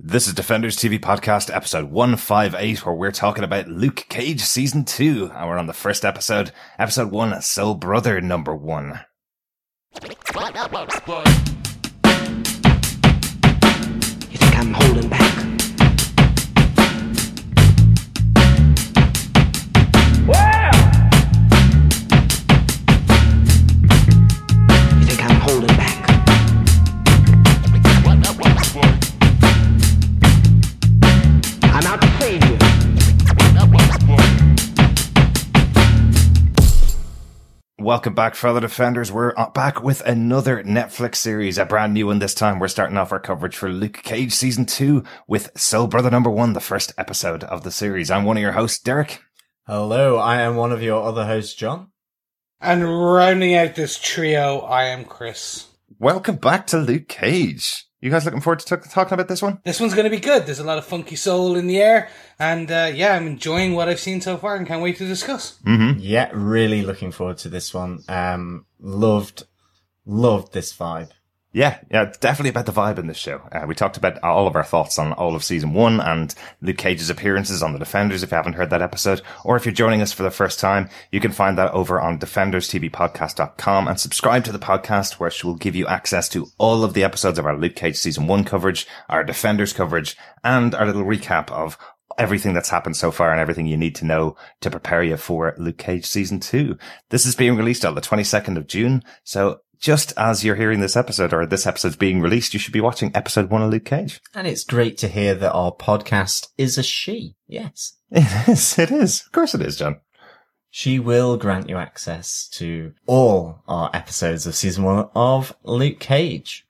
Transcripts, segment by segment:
This is Defenders TV Podcast, episode 158, where we're talking about Luke Cage season 2, and we're on the first episode, episode 1, Soul Brother number 1. Welcome back, fellow Defenders. We're uh, back with another Netflix series, a brand new one this time. We're starting off our coverage for Luke Cage season 2 with Soul Brother number 1, the first episode of the series. I'm one of your hosts, Derek. Hello, I am one of your other hosts, John. And rounding out this trio, I am Chris. Welcome back to Luke Cage. You guys looking forward to t- talking about this one? This one's going to be good. There's a lot of funky soul in the air, and uh, yeah, I'm enjoying what I've seen so far and can't wait to discuss. Yeah, really looking forward to this one. Um, loved, loved this vibe. Yeah, yeah, definitely about the vibe in this show. Uh, we talked about all of our thoughts on all of season one and Luke Cage's appearances on the Defenders. If you haven't heard that episode, or if you're joining us for the first time, you can find that over on defenderstvpodcast.com and subscribe to the podcast, which will give you access to all of the episodes of our Luke Cage season one coverage, our Defenders coverage, and our little recap of everything that's happened so far and everything you need to know to prepare you for Luke Cage season two. This is being released on the 22nd of June. So just as you're hearing this episode or this episode's being released, you should be watching episode one of Luke Cage. And it's great to hear that our podcast is a she. Yes. It is. It is. Of course it is, John. She will grant you access to all our episodes of season one of Luke Cage.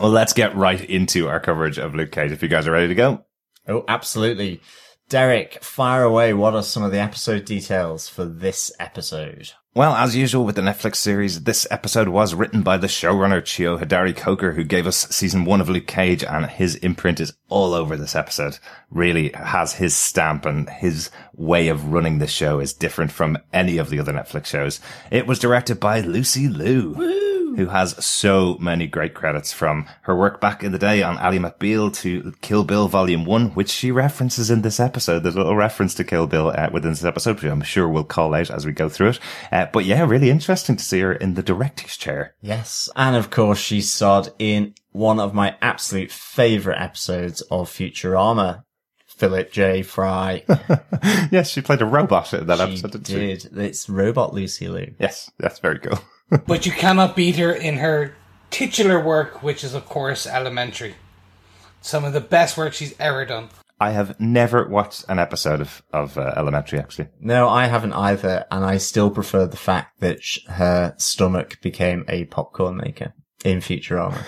Well, let's get right into our coverage of Luke Cage. If you guys are ready to go. Oh, absolutely. Derek, fire away. What are some of the episode details for this episode? Well, as usual with the Netflix series, this episode was written by the showrunner Cheo Hodari Coker, who gave us season one of Luke Cage, and his imprint is all over this episode. Really has his stamp and his way of running the show is different from any of the other Netflix shows. It was directed by Lucy Liu. Who has so many great credits from her work back in the day on Ally McBeal to Kill Bill Volume 1, which she references in this episode. There's a little reference to Kill Bill uh, within this episode, which I'm sure we'll call out as we go through it. Uh, but yeah, really interesting to see her in the director's chair. Yes. And of course, she starred in one of my absolute favorite episodes of Futurama. Philip J. Fry. yes, she played a robot in that she episode, didn't she? did. It's Robot Lucy Liu. Yes, that's very cool. But you cannot beat her in her titular work, which is, of course, Elementary. Some of the best work she's ever done. I have never watched an episode of, of uh, Elementary, actually. No, I haven't either, and I still prefer the fact that sh- her stomach became a popcorn maker in Futurama.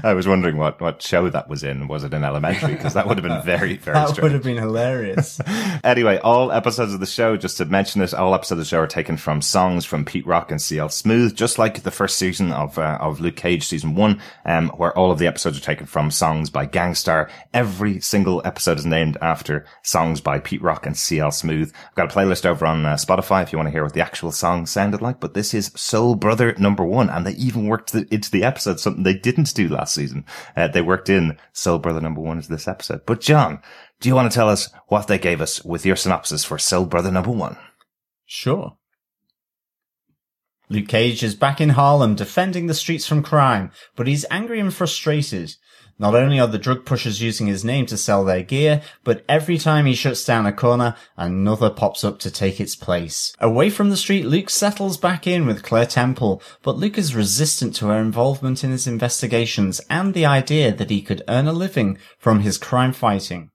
I was wondering what, what show that was in. Was it in Elementary? Because that would have been very, very that strange. would have been hilarious. Anyway, all episodes of the show, just to mention it, all episodes of the show are taken from songs from Pete Rock and CL Smooth, just like the first season of uh, of Luke Cage season one, um, where all of the episodes are taken from songs by Gang Starr. Every single episode is named after songs by Pete Rock and CL Smooth. I've got a playlist over on uh, Spotify if you want to hear what the actual song sounded like. But this is Soul Brother number one, and they even worked the, into the episode something they didn't do last season. Uh, they worked in Soul Brother number one into this episode. But John, do you want to tell us what they gave us with your synopsis for Soul Brother number one? Sure. Luke Cage is back in Harlem defending the streets from crime, but he's angry and frustrated. Not only are the drug pushers using his name to sell their gear, but every time he shuts down a corner, another pops up to take its place. Away from the street, Luke settles back in with Claire Temple, but Luke is resistant to her involvement in his investigations and the idea that he could earn a living from his crime fighting.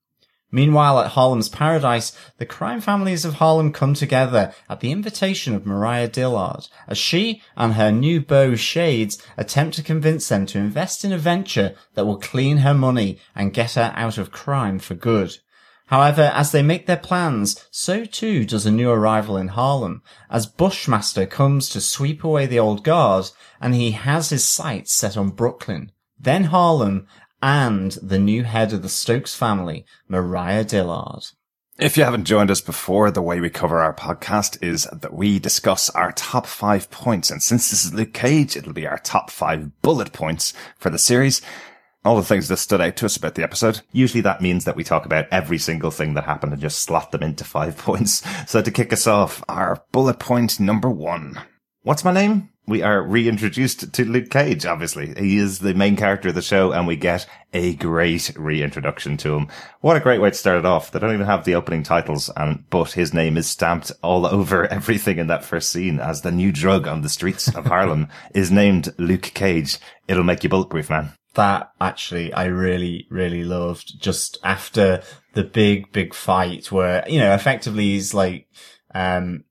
Meanwhile, at Harlem's Paradise, the crime families of Harlem come together at the invitation of Mariah Dillard, as she and her new beau Shades attempt to convince them to invest in a venture that will clean her money and get her out of crime for good. However, as they make their plans, so too does a new arrival in Harlem, as Bushmaster comes to sweep away the old guard, and he has his sights set on Brooklyn. Then Harlem, and the new head of the Stokes family, Mariah Dillard. If you haven't joined us before, the way we cover our podcast is that we discuss our top five points. And since this is Luke Cage, it'll be our top five bullet points for the series. all the things that stood out to us about the episode. Usually that means that we talk about every single thing that happened and just slot them into five points. So to kick us off, our bullet point number one. What's my name? We are reintroduced to Luke Cage, obviously. He is the main character of the show and we get a great reintroduction to him. What a great way to start it off. They don't even have the opening titles and, but his name is stamped all over everything in that first scene as the new drug on the streets of Harlem is named Luke Cage. It'll make you bulletproof, man. that actually I really, really loved just after the big, big fight where, you know, effectively he's like, um,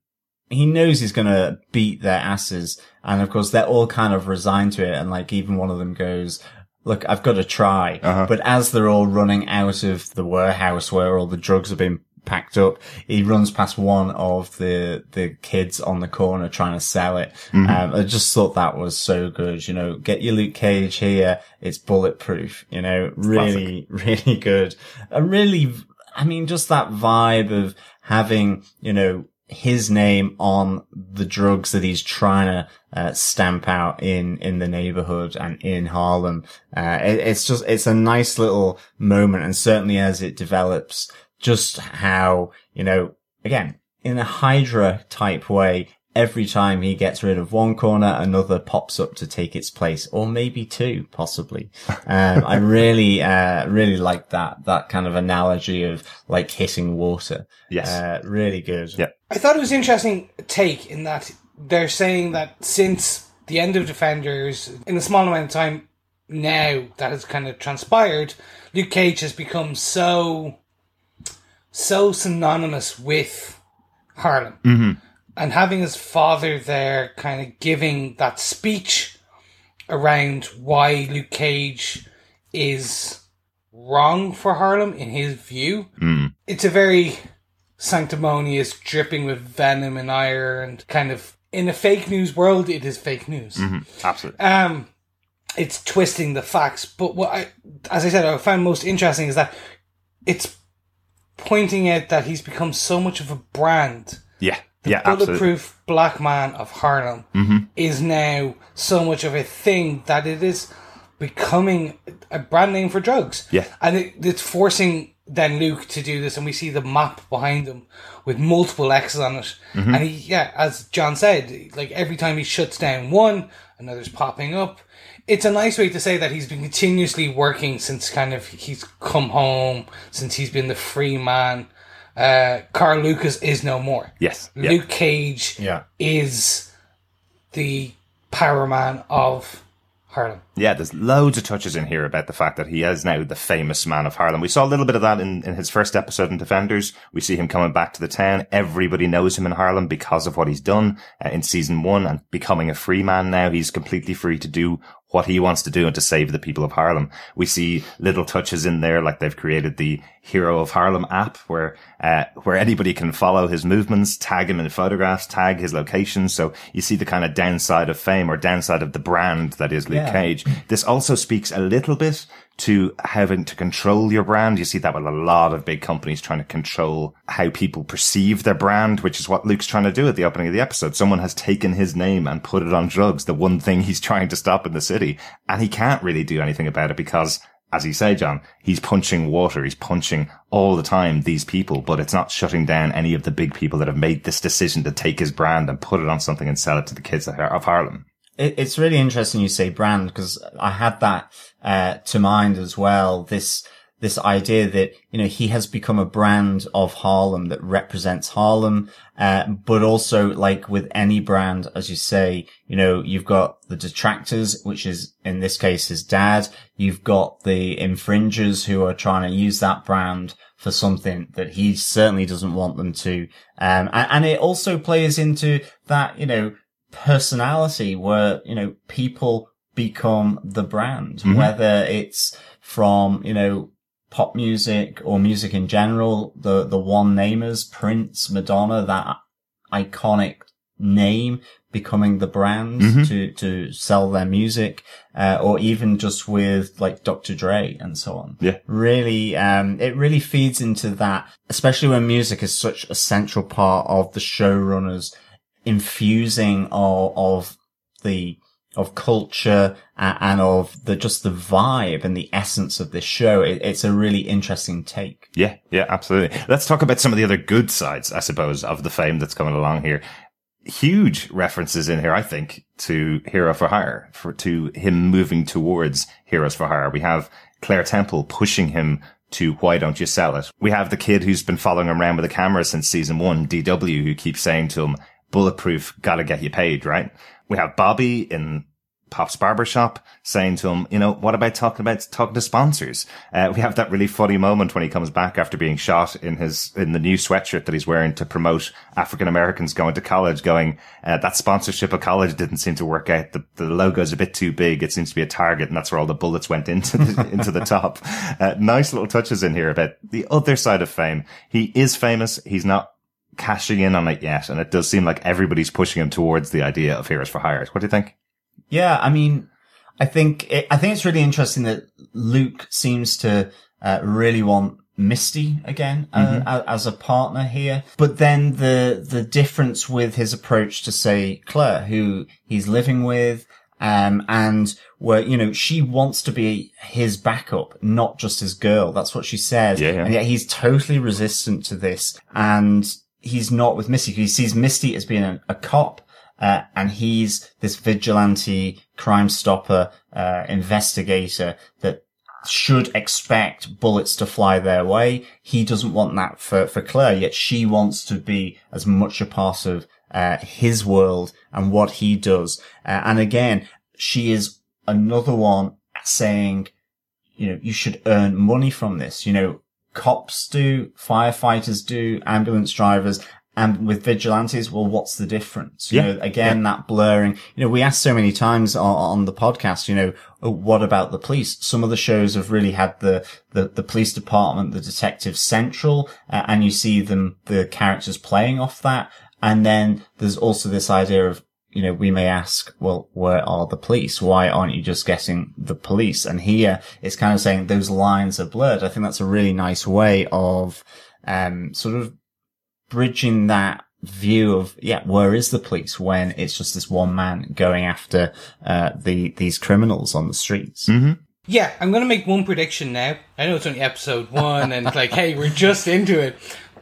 he knows he's going to beat their asses. And of course, they're all kind of resigned to it. And like, even one of them goes, look, I've got to try. But as they're all running out of the warehouse where all the drugs have been packed up, he runs past one of the, the kids on the corner trying to sell it. Um, I just thought that was so good. You know, get your Luke Cage here. It's bulletproof, you know, really, really good. And really, I mean, just that vibe of having, you know, his name on the drugs that he's trying to uh, stamp out in in the neighborhood and in Harlem. Uh, it, it's just it's a nice little moment, and certainly as it develops, just how you know again in a Hydra type way. Every time he gets rid of one corner, another pops up to take its place, or maybe two, possibly. Um, I really, uh, really like that, that kind of analogy of like hitting water. Yes. Uh, really good. Yeah. I thought it was an interesting take in that they're saying that since the end of Defenders, in a small amount of time now that has kind of transpired, Luke Cage has become so so synonymous with Harlem. And having his father there kind of giving that speech around why Luke Cage is wrong for Harlem in his view. It's a very sanctimonious, dripping with venom and ire, and kind of in a fake news world, it is fake news. Absolutely. Um, it's twisting the facts. But what I, as I said, I found most interesting is that it's pointing out that he's become so much of a brand. Yeah. Yeah, absolutely. Bulletproof black man of Harlem is now so much of a thing that it is becoming a brand name for drugs. Yeah. And it, it's forcing then Luke to do this, and we see the map behind him with multiple X's on it. Mm-hmm. And he, yeah, as John said, like every time he shuts down one, another's popping up. It's a nice way to say that he's been continuously working since kind of he's come home, since he's been the free man. Uh, Carl Lucas is no more. Yes. Yeah. Luke Cage Yeah. is the power man of Harlem. Yeah, there's loads of touches in here about the fact that he is now the famous man of Harlem. We saw a little bit of that in, in his first episode in Defenders. We see him coming back to the town. Everybody knows him in Harlem because of what he's done uh, in season one and becoming a free man now. He's completely free to do what he wants to do and to save the people of Harlem. We see little touches in there, like they've created the Hero of Harlem app where, uh, where anybody can follow his movements, tag him in photographs, tag his locations. So you see the kind of downside of fame or downside of the brand that is Luke Yeah. Cage. This also speaks a little bit to having to control your brand. You see that with a lot of big companies trying to control how people perceive their brand, which is what Luke's trying to do at the opening of the episode. Someone has taken his name and put it on drugs, the one thing he's trying to stop in the city. And he can't really do anything about it because as you say, John, he's punching water. He's punching all the time these people, but it's not shutting down any of the big people that have made this decision to take his brand and put it on something and sell it to the kids of Harlem. It, it's really interesting you say brand because I had that uh, to mind as well. This this idea that you know he has become a brand of Harlem that represents Harlem, uh, but also like with any brand, as you say, you know you've got the detractors, which is in this case his dad. You've got the infringers who are trying to use that brand for something that he certainly doesn't want them to. Um, and, and it also plays into that, you know, personality where, you know, people become the brand, whether it's from, you know, pop music or music in general, the, the one namers, Prince, Madonna, that iconic name becoming the brand to, to sell their music, uh, or even just with like Dr. Dre and so on. Yeah. Really, um, it really feeds into that, especially when music is such a central part of the showrunners infusing of, of the of culture and of the just the vibe and the essence of this show. It, it's a really interesting take. Yeah, yeah, absolutely. Let's talk about some of the other good sides, I suppose, of the fame that's coming along here. Huge references in here, I think, to Hero for Hire, for to him moving towards Heroes for Hire. We have Claire Temple pushing him to why don't you sell it? We have the kid who's been following him around with a camera since season one, DW, who keeps saying to him, bulletproof, gotta get you paid, right? We have Bobby in Pop's barbershop saying to him, you know, what about talking about talking to sponsors? Uh, we have that really funny moment when he comes back after being shot in his, in the new sweatshirt that he's wearing to promote African Americans going to college going, uh, that sponsorship of college didn't seem to work out. The, the logo's a bit too big. It seems to be a target and that's where all the bullets went into the, into the top. Uh, nice little touches in here about the other side of fame. He is famous. He's not cashing in on it yet. And it does seem like everybody's pushing him towards the idea of Heroes for Hire. What do you think? Yeah, I mean, I think it, I think it's really interesting that Luke seems to uh, really want Misty again uh, a- as a partner here, but then the the difference with his approach to say Claire, who he's living with, um, and where you know she wants to be his backup, not just his girl. That's what she says, Yeah, yeah. and yet he's totally resistant to this, and he's not with Misty. He sees Misty as being a, a cop. Uh, and he's this vigilante crime stopper, uh, investigator that should expect bullets to fly their way. He doesn't want that for, for Claire, yet she wants to be as much a part of, uh, his world and what he does. Uh, and again, she is another one saying, you know, you should earn money from this. You know, cops do, firefighters do, ambulance drivers, and with vigilantes, well, what's the difference? You Yeah. know, again, that blurring, you know, we asked so many times on, on the podcast, you know, oh, what about the police? Some of the shows have really had the, the, the police department, the detective central, uh, and you see them, the characters playing off that. And then there's also this idea of, you know, we may ask, well, where are the police? Why aren't you just getting the police? And here it's kind of saying those lines are blurred. I think that's a really nice way of, um, sort of bridging that view of, yeah, where is the police when it's just this one man going after, uh, the, these criminals on the streets? Yeah, I'm going to make one prediction now. I know it's only episode one and it's like, hey, we're just into it.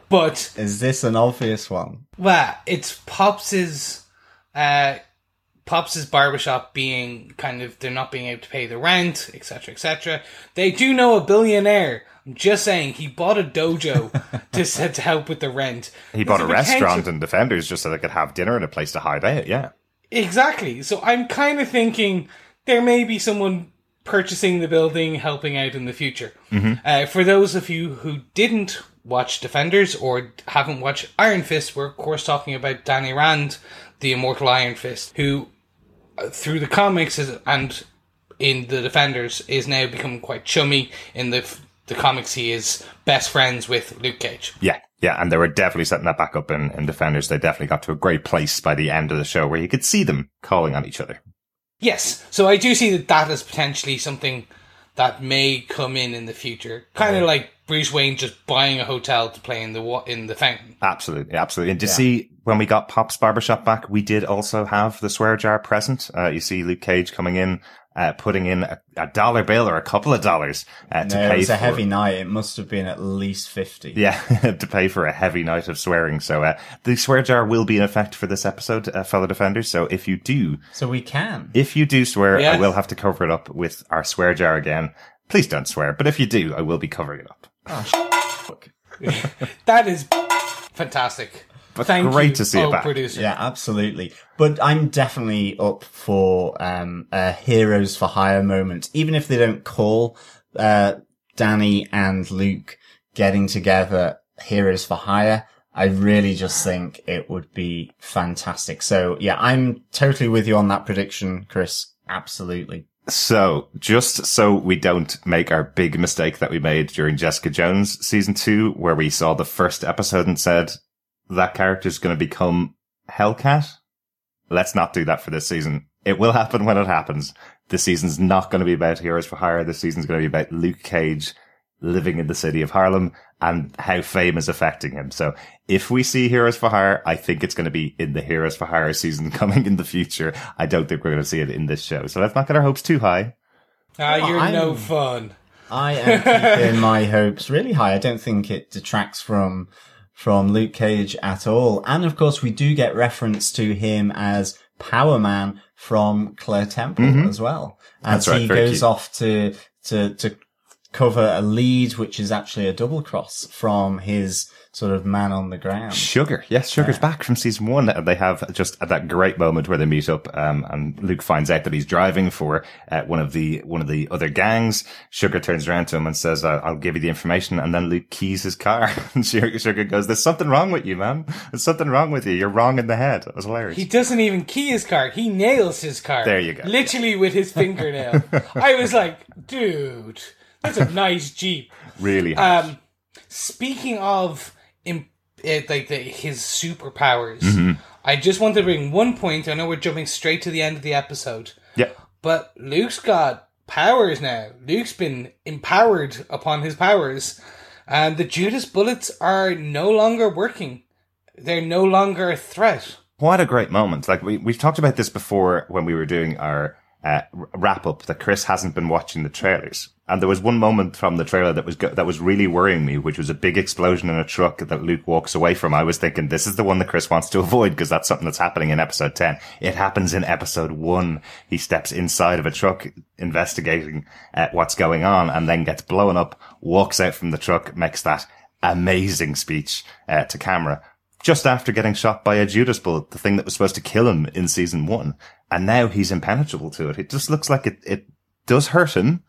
But, Is this an obvious one? well, it's Pops's, uh, Pops's barbershop being kind of, they're not being able to pay the rent, etc., etc. They do know a billionaire. I'm just saying, he bought a dojo to, to help with the rent. He bought There's a restaurant and Defenders just so they could have dinner and a place to hide out. Yeah. Exactly. So I'm kind of thinking there may be someone purchasing the building, helping out in the future. Uh, for those of you who didn't watch Defenders or haven't watched Iron Fist, we're of course talking about Danny Rand, the immortal Iron Fist, who uh, through the comics is, and in the Defenders is now become quite chummy. In the the comics, he is best friends with Luke Cage. Yeah. Yeah. And they were definitely setting that back up in, in Defenders. They definitely got to a great place by the end of the show where you could see them calling on each other. Yes, so I do see that that is potentially something that may come in in the future. Kind of like Bruce Wayne just buying a hotel to play in the wa- in the fountain. Absolutely, absolutely. And to see when we got Pop's barbershop back, we did also have the swear jar present. Uh, you see Luke Cage coming in, uh, putting in a, a dollar bill or a couple of dollars uh, to No, pay it was a heavy night. It must have been at least 50. yeah, to pay for a heavy night of swearing. So uh, the swear jar will be in effect for this episode, uh, fellow defenders. So if you do, So we can. if you do swear, I will have to cover it up with our swear jar again. Please don't swear, but if you do, I will be covering it up. Fuck. That is fantastic. But Thank great you, to see oh, it back. producer. Yeah, absolutely. But I'm definitely up for um, a heroes for hire moment, even if they don't call uh, Danny and Luke getting together heroes for hire. I really just think it would be fantastic. So yeah, I'm totally with you on that prediction, Chris. Absolutely. So, just so we don't make our big mistake that we made during Jessica Jones season two, where we saw the first episode and said that character's going to become Hellcat. Let's not do that for this season. It will happen when it happens. This season's not going to be about Heroes for Hire. This season's going to be about Luke Cage living in the city of Harlem and how fame is affecting him. So if we see Heroes for Hire, I think it's going to be in the Heroes for Hire season coming in the future. I don't think we're going to see it in this show. So let's not get our hopes too high. Ah, you're I'm- no fun. I am keeping my hopes really high. I don't think it detracts from from Luke Cage at all. And of course, we do get reference to him as Power Man from Claire Temple mm-hmm. as well, as That's right, he goes cute. off to to to cover a lead, which is actually a double cross from his sort of man on the ground. Sugar. Yes, Sugar's back from season one. And They have just at that great moment where they meet up, um, and Luke finds out that he's driving for uh, one of the one of the other gangs. Sugar turns around to him and says, "I'll I'll give you the information." And then Luke keys his car, and Sugar, Sugar goes, "There's something wrong with you, man. There's something wrong with you. You're wrong in the head." It was hilarious. He doesn't even key his car. He nails his car. There you go. Literally with his fingernail. I was like, dude, that's a nice Jeep. really. hot. Um, speaking of uh, like the, his superpowers, Mm-hmm. I just want to bring one point. I know we're jumping straight to the end of the episode, yeah. but Luke's got powers now. Luke's been empowered upon his powers, and the Judas bullets are no longer working. They're no longer a threat. What a great moment. Like we, we've talked about this before when we were doing our uh, wrap up that Chris hasn't been watching the trailers. And there was one moment from the trailer that was, go- that was really worrying me, which was a big explosion in a truck that Luke walks away from. I was thinking this is the one that Chris wants to avoid because that's something that's happening in episode 10. It happens in episode one. He steps inside of a truck investigating uh, what's going on and then gets blown up, walks out from the truck, makes that amazing speech uh, to camera just after getting shot by a Judas bullet, the thing that was supposed to kill him in season one. And now he's impenetrable to it. It just looks like it, it does hurt him,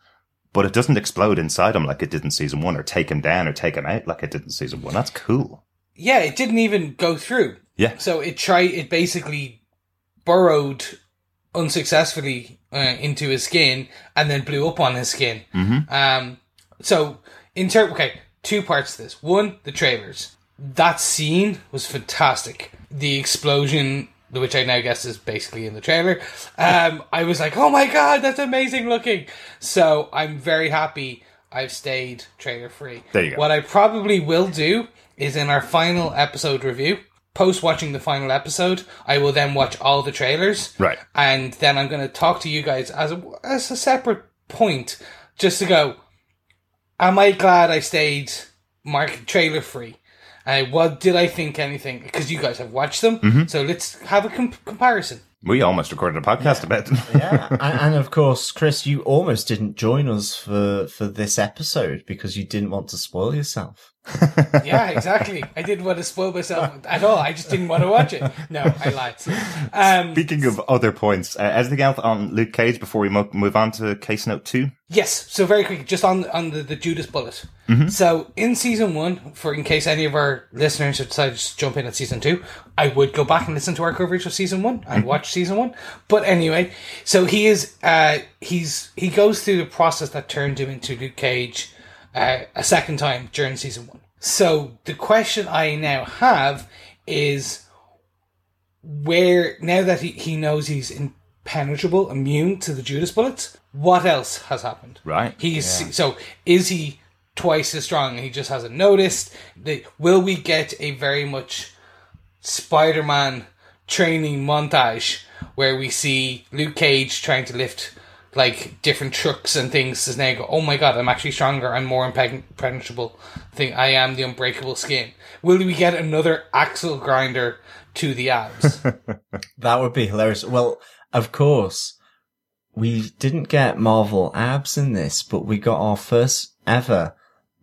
but it doesn't explode inside him like it did in season one or take him down or take him out like it did in season one. That's cool. Yeah, it didn't even go through. Yeah. So it tried. It basically burrowed unsuccessfully uh, into his skin and then blew up on his skin. Mm-hmm. Um. So in ter- okay, two parts to this. One, the trailers. That scene was fantastic. The explosion, which I now guess is basically in the trailer. Um, I was like, oh my god, that's amazing looking. So I'm very happy I've stayed trailer free. There you go. What I probably will do is in our final episode review, post watching the final episode, I will then watch all the trailers. Right. And then I'm going to talk to you guys as a, as a separate point, just to go, am I glad I stayed market trailer free? Uh, what did I think anything? Because you guys have watched them, Mm-hmm. so let's have a com- comparison. We almost recorded a podcast about them. yeah, and, and of course, Chris, you almost didn't join us for for this episode because you didn't want to spoil yourself. Yeah, exactly. I didn't want to spoil myself at all. I just didn't want to watch it. No, I lied. Um, Speaking of other points, uh, anything else on Luke Cage before we mo- move on to case note two? Yes. So very quick, just on on the, the Judas bullet. So in season one, for in case any of our listeners have decided to jump in at season two, I would go back and listen to our coverage of season one and watch season one. But anyway, so he is uh he's he goes through the process that turned him into Luke Cage uh, a second time during season one. So the question I now have is where now that he, he knows he's impenetrable, immune to the Judas bullets, what else has happened? Right. He's so is he twice as strong and he just hasn't noticed? The, will we get a very much Spider-Man training montage where we see Luke Cage trying to lift like different trucks and things as now go, oh my god, I'm actually stronger, I'm more impeg- impenetrable thing, I am the unbreakable skin. Will we get another axle grinder to the abs? That would be hilarious. Well, of course, we didn't get Marvel abs in this, but we got our first ever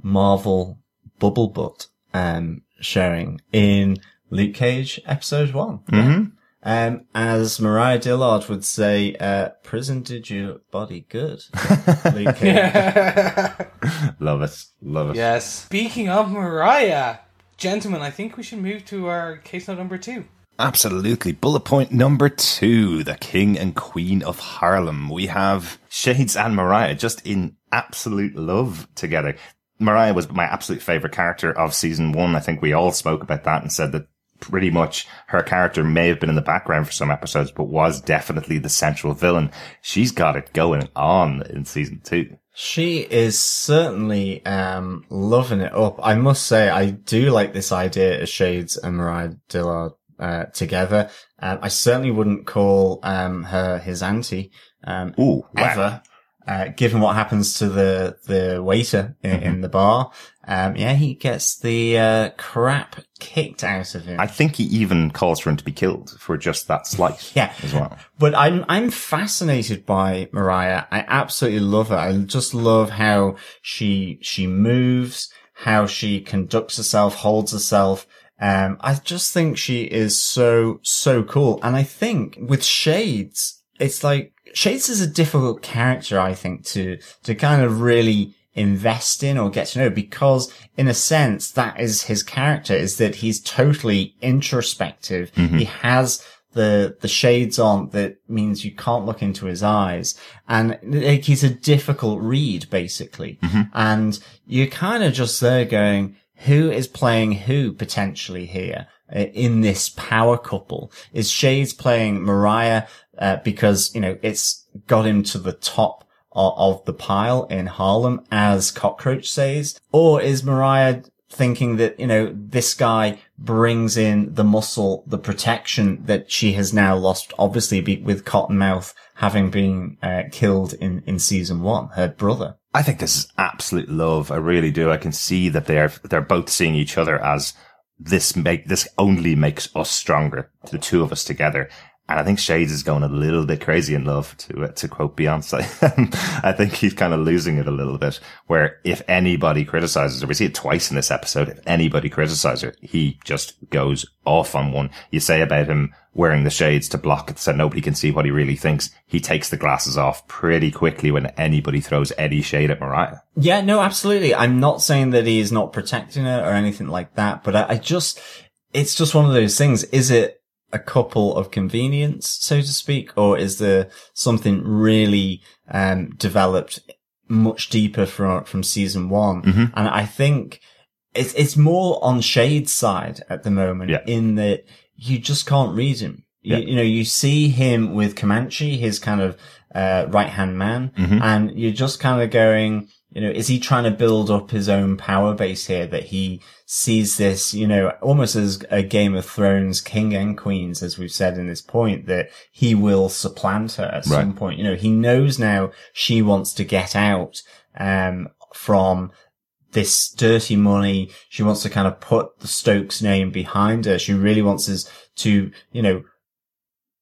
Marvel bubble butt um, showing in Luke Cage episode one. Mm-hmm. Um, as Mariah Dillard would say, uh, prison did your body good. Luke Love it. Love it. yes. Speaking of Mariah, gentlemen, I think we should move to our case note number two. Absolutely. Bullet point number two, the King and Queen of Harlem. We have Shades and Mariah just in absolute love together. Mariah was my absolute favorite character of season one. I think we all spoke about that and said that pretty much her character may have been in the background for some episodes, but was definitely the central villain. She's got it going on in season two. She is certainly um, loving it up. I must say, I do like this idea of Shades and Mariah Dillard uh, together. Um, I certainly wouldn't call um, her his auntie um, Ooh, wow. ever. Uh, given what happens to the the waiter in, in the bar, um, yeah, he gets the uh, crap kicked out of him. I think he even calls for him to be killed for just that slight Yeah. as well. But I'm I'm fascinated by Mariah. I absolutely love her. I just love how she she moves, how she conducts herself, holds herself. Um, I just think she is so so cool. And I think with Shades, it's like Shades is a difficult character. I think to to kind of really invest in or get to know because in a sense that is his character is that he's totally introspective. He has the the shades on that means you can't look into his eyes. And like he's a difficult read basically. And you're kind of just there going who is playing who potentially here uh, in this power couple? Is shades playing mariah uh, because you know it's got him to the top of, the pile in harlem as cockroach says or is mariah thinking that, you know, this guy brings in the muscle, the protection that she has now lost, obviously with Cottonmouth having been uh, killed in, in season one, her brother. I think this is absolute love. I really do. I can see that they're they're both seeing each other as this make this only makes us stronger, the two of us together. And I think Shades is going a little bit crazy in love, to uh, to quote Beyonce. I think he's kind of losing it a little bit. Where if anybody criticizes her, we see it twice in this episode. If anybody criticizes her, he just goes off on one. You say about him wearing the shades to block it so nobody can see what he really thinks. He takes the glasses off pretty quickly when anybody throws any shade at Mariah. Yeah, no, absolutely. I'm not saying that he is not protecting her or anything like that, but I, I just, it's just one of those things. Is it a couple of convenience, so to speak, or is there something really um, developed much deeper from from season one? And I think it's it's more on Shade's side at the moment, Yeah. in that you just can't read him. You, Yeah. you know, you see him with Comanche, his kind of uh, right hand man, and you're just kind of going, you know, is he trying to build up his own power base here that he sees this, you know, almost as a Game of Thrones king and queens, as we've said in this point, that he will supplant her at some point. You know, he knows now she wants to get out, um, from this dirty money. She wants to kind of put the Stokes name behind her. She really wants us to, you know,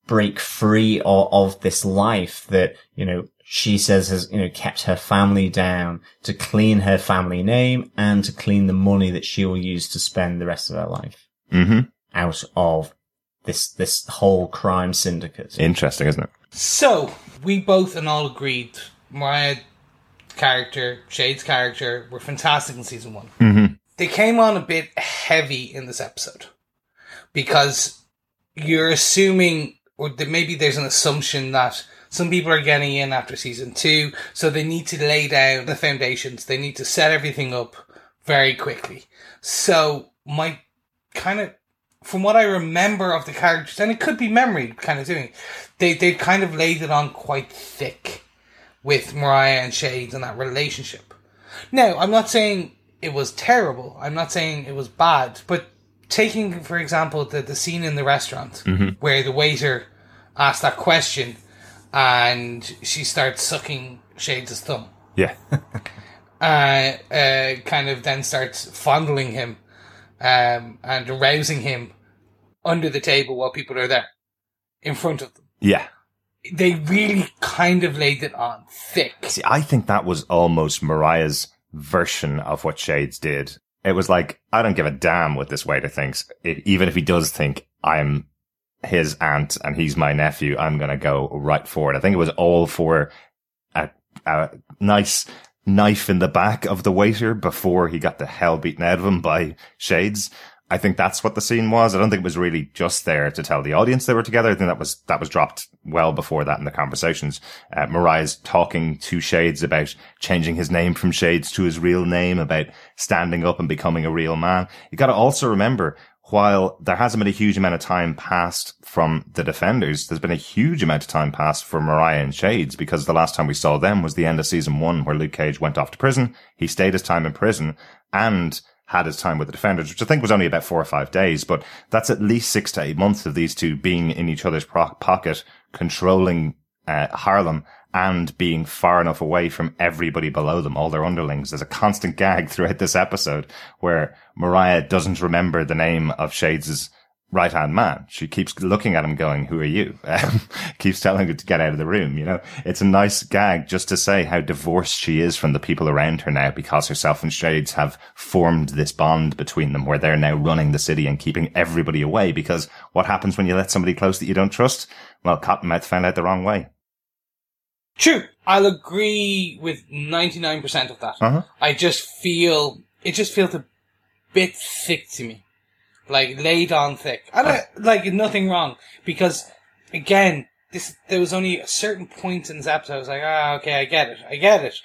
break free of, of this life that, you know, she says has, you know, kept her family down to clean her family name and to clean the money that she will use to spend the rest of her life Mm-hmm. out of this, this whole crime syndicate. Interesting, isn't it? So we both and all agreed my character, Shade's character were fantastic in season one. Mm-hmm. They came on a bit heavy in this episode because you're assuming, or maybe there's an assumption that some people are getting in after season two, so they need to lay down the foundations. They need to set everything up very quickly. So my kind of from what I remember of the characters, and it could be memory kind of doing, they they kind of laid it on quite thick with Mariah and Shades and that relationship. Now, I'm not saying it was terrible. I'm not saying it was bad, but taking for example the the scene in the restaurant mm-hmm. where the waiter asked that question and she starts sucking Shades' thumb Yeah. uh, uh, kind of then starts fondling him um, and arousing him under the table while people are there in front of them. yeah. They really kind of laid it on thick. See, I think that was almost Mariah's version of what Shades did. It was like, I don't give a damn what this waiter thinks. It, even if he does think I'm his aunt and he's my nephew, I'm going to go right for it. I think it was all for a, a nice knife in the back of the waiter before he got the hell beaten out of him by Shades. I think that's what the scene was. I don't think it was really just there to tell the audience they were together. I think that was, that was dropped well before that in the conversations. Uh, Mariah's talking to Shades about changing his name from Shades to his real name, about standing up and becoming a real man. You got to also remember while there hasn't been a huge amount of time passed from the defenders, there's been a huge amount of time passed for Mariah and Shades because the last time we saw them was the end of season one where Luke Cage went off to prison. He stayed his time in prison and had his time with the defenders, which I think was only about four or five days, but that's at least six to eight months of these two being in each other's pro- pocket, controlling uh, Harlem and being far enough away from everybody below them, all their underlings. There's a constant gag throughout this episode where Mariah doesn't remember the name of Shades' right hand man. She keeps looking at him going, who are you? Keeps telling him to get out of the room. You know, it's a nice gag just to say how divorced she is from the people around her now because herself and Shades have formed this bond between them where they're now running the city and keeping everybody away because what happens when you let somebody close that you don't trust? Well, Cottonmouth found out the wrong way. True. I'll agree with 99% of that. Uh-huh. I just feel, it just feels a bit thick to me. Like, laid on thick. And I, like, nothing wrong. Because, again, this, there was only a certain point in this episode I was like, ah, okay, I get it. I get it.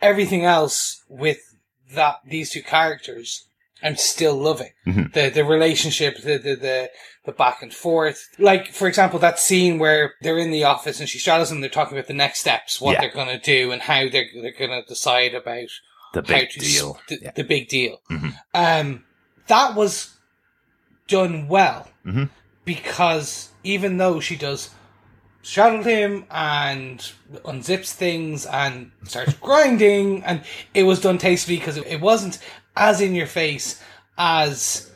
Everything else with that, these two characters, I'm still loving. The, the relationship, the, the, the, the back and forth. Like, for example, that scene where they're in the office and she shadows them, they're talking about the next steps, what Yeah. they're gonna do and how they're, they're gonna decide about The big to deal. Yeah. the big deal. Mhm. Um, that was done well Mhm. because even though she does straddle him and unzips things and starts grinding, and it was done tastefully because it wasn't as in your face as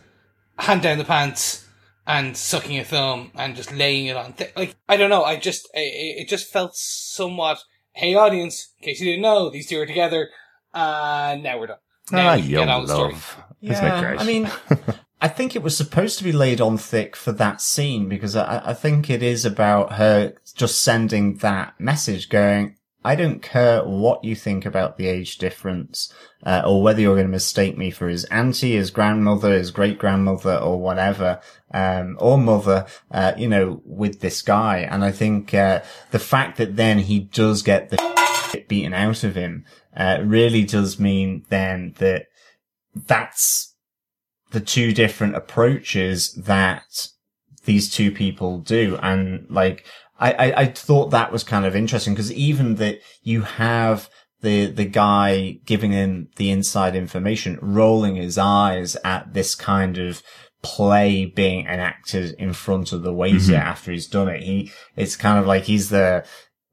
hand down the pants and sucking a thumb and just laying it on. Th- like I don't know, I just it, it just felt somewhat. Hey, audience! In case you didn't know, these two are together, and now we're done. Now Ah, we young get on the story. love. Isn't it great? I mean, I think it was supposed to be laid on thick for that scene because I, I think it is about her just sending that message going, I don't care what you think about the age difference, uh, or whether you're going to mistake me for his auntie, his grandmother, his great grandmother, or whatever, um, or mother, uh, you know, with this guy. And I think, uh, the fact that then he does get the beaten out of him, uh, really does mean then that that's the two different approaches that these two people do. And like, I, I, I thought that was kind of interesting because even that you have the, the guy giving him the inside information, rolling his eyes at this kind of play being enacted in front of the waiter mm-hmm. after he's done it. He, it's kind of like he's the,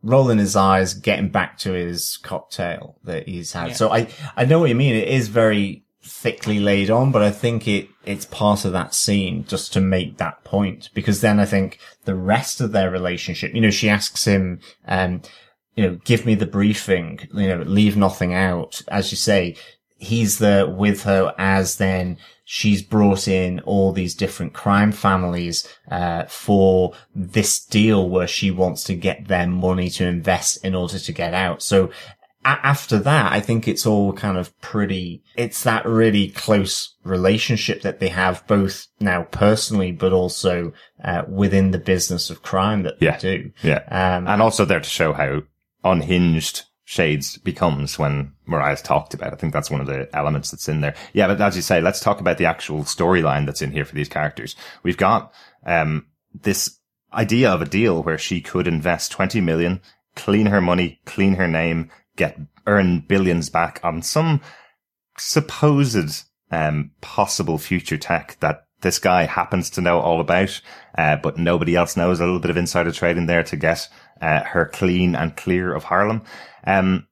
rolling his eyes, getting back to his cocktail that he's had. Yeah. So I, I know what you mean. It is very thickly laid on, but I think it, it's part of that scene just to make that point because then I think the rest of their relationship, you know, she asks him, um, you know, give me the briefing, you know, leave nothing out. As you say, he's there with her as then she's brought in all these different crime families, uh, for this deal where she wants to get their money to invest in order to get out. So after that, I think it's all kind of pretty, it's that really close relationship that they have both now personally, but also, uh, within the business of crime that Yeah. they do. Yeah. Um, and also there to show how unhinged Shades becomes when Mariah's talked about. I think that's one of the elements that's in there. Yeah, but as you say, let's talk about the actual storyline that's in here for these characters. We've got um this idea of a deal where she could invest 20 million, clean her money, clean her name, get earn billions back on some supposed um possible future tech that this guy happens to know all about, uh, but nobody else knows. A little bit of insider trading there to get uh, her clean and clear of Harlem. Um,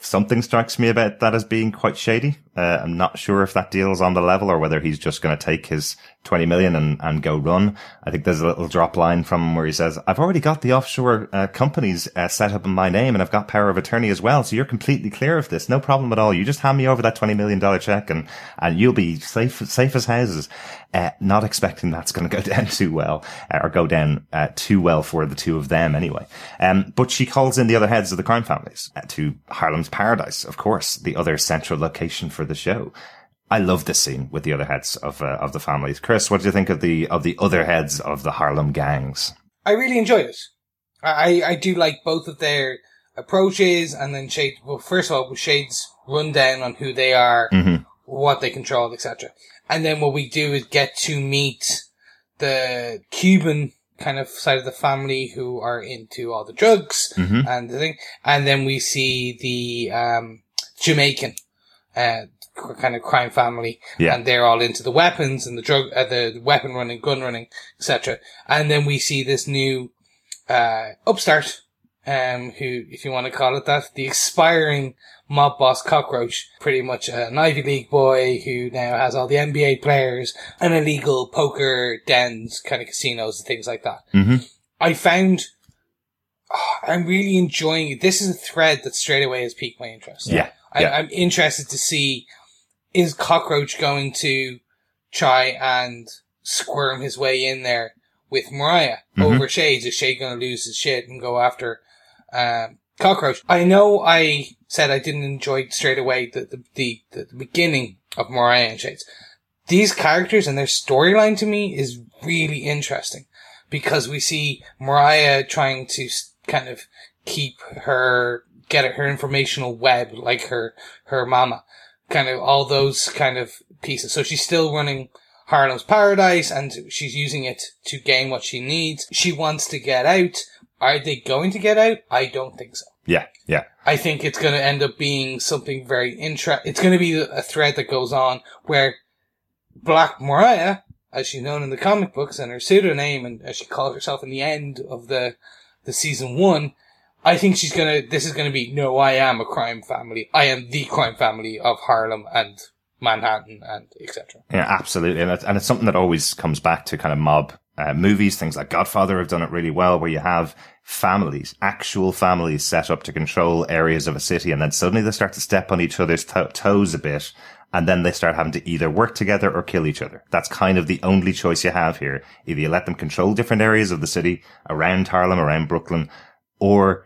something strikes me about that as being quite shady. Uh, I'm not sure if that deal is on the level or whether he's just going to take his 20 million and, and go run. I think there's a little drop line from where he says, I've already got the offshore uh, companies uh, set up in my name and I've got power of attorney as well. So you're completely clear of this. No problem at all. You just hand me over that $20 million check and, and you'll be safe, safe as houses. Uh, not expecting that's going to go down too well uh, or go down uh, too well for the two of them anyway. Um, but she calls in the other heads of the crime families to Harlem's Paradise, of course, the other central location for the show. I love this scene with the other heads of uh, of the families. Chris, what do you think of the of the other heads of the Harlem gangs? I really enjoy it. I, I do like both of their approaches and then Shade, well, first of all, with Shade's rundown on who they are, Mhm. what they control, etc. And then what we do is get to meet the Cuban kind of side of the family who are into all the drugs Mhm. and the thing. And then we see the, um, Jamaican, uh, kind of crime family. Yeah. And they're all into the weapons and the drug, uh, the weapon running, gun running, etc. And then we see this new, uh, upstart, um, who, if you want to call it that, the expiring mob boss cockroach, pretty much an Ivy League boy who now has all the NBA players and illegal poker dens, kind of casinos and things like that. Mm-hmm. I found oh, I'm really enjoying it. This is a thread that straight away has piqued my interest. Yeah. I, yeah. I'm interested to see is Cockroach going to try and squirm his way in there with Mariah Mhm. over Shades? Is Shade going to lose his shit and go after um, Cockroach? I know I said I didn't enjoy straight away the the, the, the beginning of Mariah and Shades. These characters and their storyline to me is really interesting because we see Mariah trying to kind of keep her, get her informational web like her, her mama. Kind of all those kind of pieces. So she's still running Harlem's Paradise and she's using it to gain what she needs. She wants to get out. Are they going to get out? I don't think so. Yeah. Yeah. I think it's going to end up being something very intra. It's going to be a thread that goes on where Black Mariah, as she's known in the comic books, and her pseudonym, and as she called herself in the end of the the season one, I think she's gonna. This is gonna be no. I am a crime family. I am the crime family of Harlem and Manhattan and etc. Yeah, absolutely. And it's, and it's something that always comes back to kind of mob uh, movies. Things like Godfather have done it really well, where you have families, actual families set up to control areas of a city. And then suddenly they start to step on each other's to- toes a bit. And then they start having to either work together or kill each other. That's kind of the only choice you have here. Either you let them control different areas of the city around Harlem, around Brooklyn, or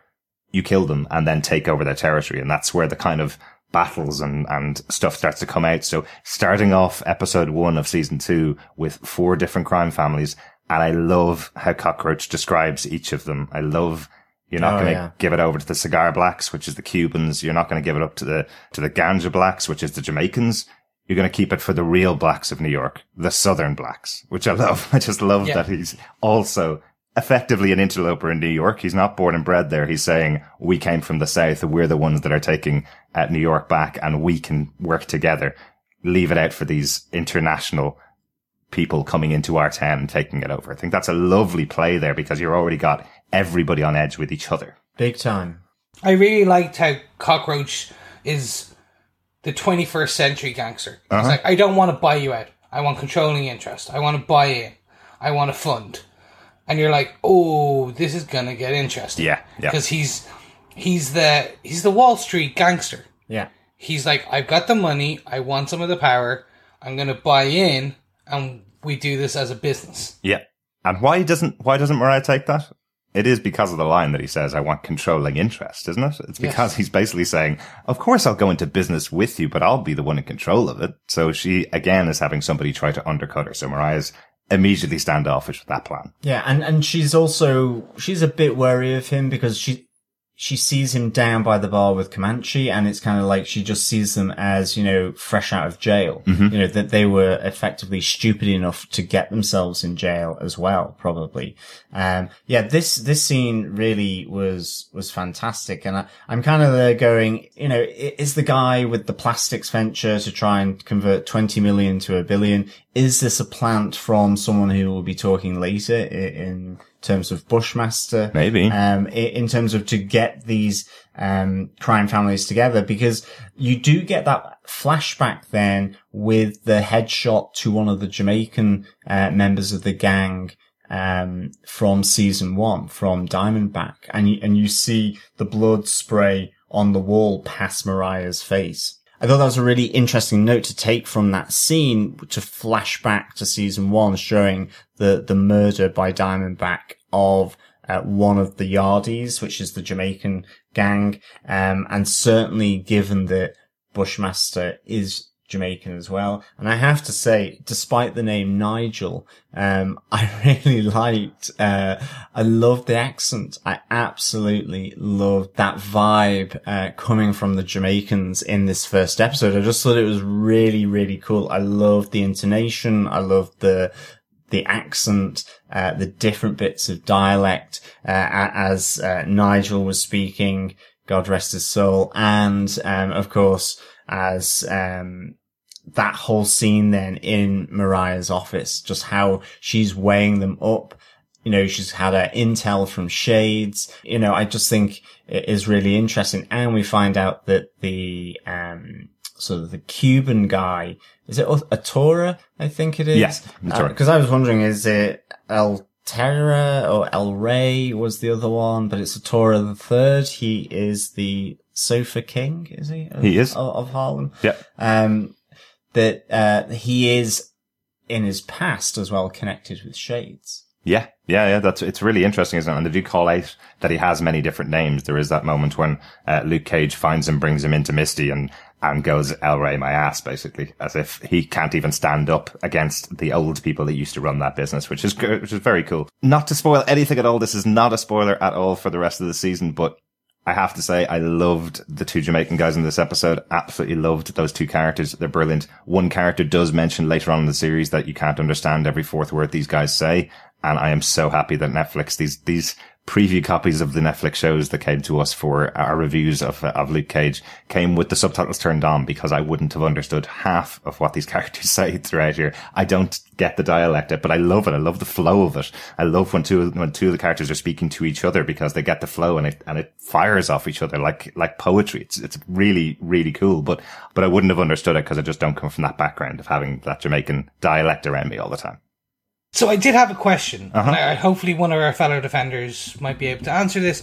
you kill them and then take over their territory. And that's where the kind of battles and, and stuff starts to come out. So starting off episode one of season two with four different crime families. And I love how Cockroach describes each of them. I love you're not Oh, going to yeah. give it over to the cigar blacks, which is the Cubans. You're not going to give it up to the, to the ganja blacks, which is the Jamaicans. You're going to keep it for the real blacks of New York, the southern blacks, which I love. I just love Yeah. that he's also effectively an interloper in New York. He's not born and bred there. He's saying we came from the south. We're the ones that are taking uh, New York back and we can work together. Leave it out for these international people coming into our town and taking it over. I think that's a lovely play there because you've already got everybody on edge with each other. Big time. I really liked how Cockroach is the 21st century gangster. It's like, I don't want to buy you out. I want controlling interest. I want to buy in. I want to fund. And you're like, oh, this is gonna get interesting. Yeah, yeah. Because he's he's the he's the Wall Street gangster. Yeah. He's like, I've got the money. I want some of the power. I'm gonna buy in, and we do this as a business. Yeah. And why doesn't why doesn't Mariah take that? It is because of the line that he says, I want controlling interest, isn't it? It's because Yes. he's basically saying, of course I'll go into business with you, but I'll be the one in control of it. So she again is having somebody try to undercut her. So Mariah's immediately standoffish with that plan. Yeah, and and she's also she's a bit wary of him because she she sees him down by the bar with Comanche, and it's kind of like she just sees them as you know fresh out of jail. You know that they were effectively stupid enough to get themselves in jail as well, probably. Um, yeah, this this scene really was was fantastic, and I, I'm kind of there going, you know, is the guy with the plastics venture to try and convert 20 million to a billion? Is this a plant from someone who will be talking later in terms of Bushmaster? Maybe. um, in terms of to get these um, crime families together, because you do get that flashback then with the headshot to one of the Jamaican uh, members of the gang um, from season one, from Diamondback, and you, and you see the blood spray on the wall past Mariah's face. I thought that was a really interesting note to take from that scene to flash back to season one, showing the, the murder by Diamondback of uh, one of the Yardies, which is the Jamaican gang. Um, and certainly given that Bushmaster is Jamaican as well. And I have to say, despite the name Nigel, um, I really liked, uh, I loved the accent. I absolutely loved that vibe, uh, coming from the Jamaicans in this first episode. I just thought it was really, really cool. I loved the intonation. I loved the, the accent, uh, the different bits of dialect, uh, as, uh, Nigel was speaking, God rest his soul. And, um, of course, as, um, that whole scene then in Mariah's office, just how she's weighing them up. You know, she's had her intel from Shades. You know, I just think it is really interesting. And we find out that the, um, sort of the Cuban guy, is it Atora? I think it is. Yes, Atora. Because I was wondering, is it El Terra or El Rey was the other one, but it's Atora the third. He is the Sofa King, is he? Of, He is. Of, of Harlem. Yeah. Um, that, uh, he is in his past as well connected with Shades. Yeah, yeah, yeah. That's it's really interesting, isn't it? And they do call out that he has many different names. There is that moment when uh, Luke Cage finds him, brings him into Misty, and and goes El Rey my ass, basically, as if he can't even stand up against the old people that used to run that business, which is which is very cool. Not to spoil anything at all. This is not a spoiler at all for the rest of the season, but I have to say, I loved the two Jamaican guys in this episode. Absolutely loved those two characters. They're brilliant. One character does mention later on in the series that you can't understand every fourth word these guys say. And I am so happy that Netflix, these, these preview copies of the Netflix shows that came to us for our reviews of, of Luke Cage came with the subtitles turned on because I wouldn't have understood half of what these characters say throughout here. I don't get the dialect, but I love it. I love the flow of it. I love when two, when two of the characters are speaking to each other because they get the flow and it, and it fires off each other like, like poetry. It's, it's really, really cool. But, but I wouldn't have understood it because I just don't come from that background of having that Jamaican dialect around me all the time. So I did have a question, Uh-huh. and I, hopefully one of our fellow defenders might be able to answer this.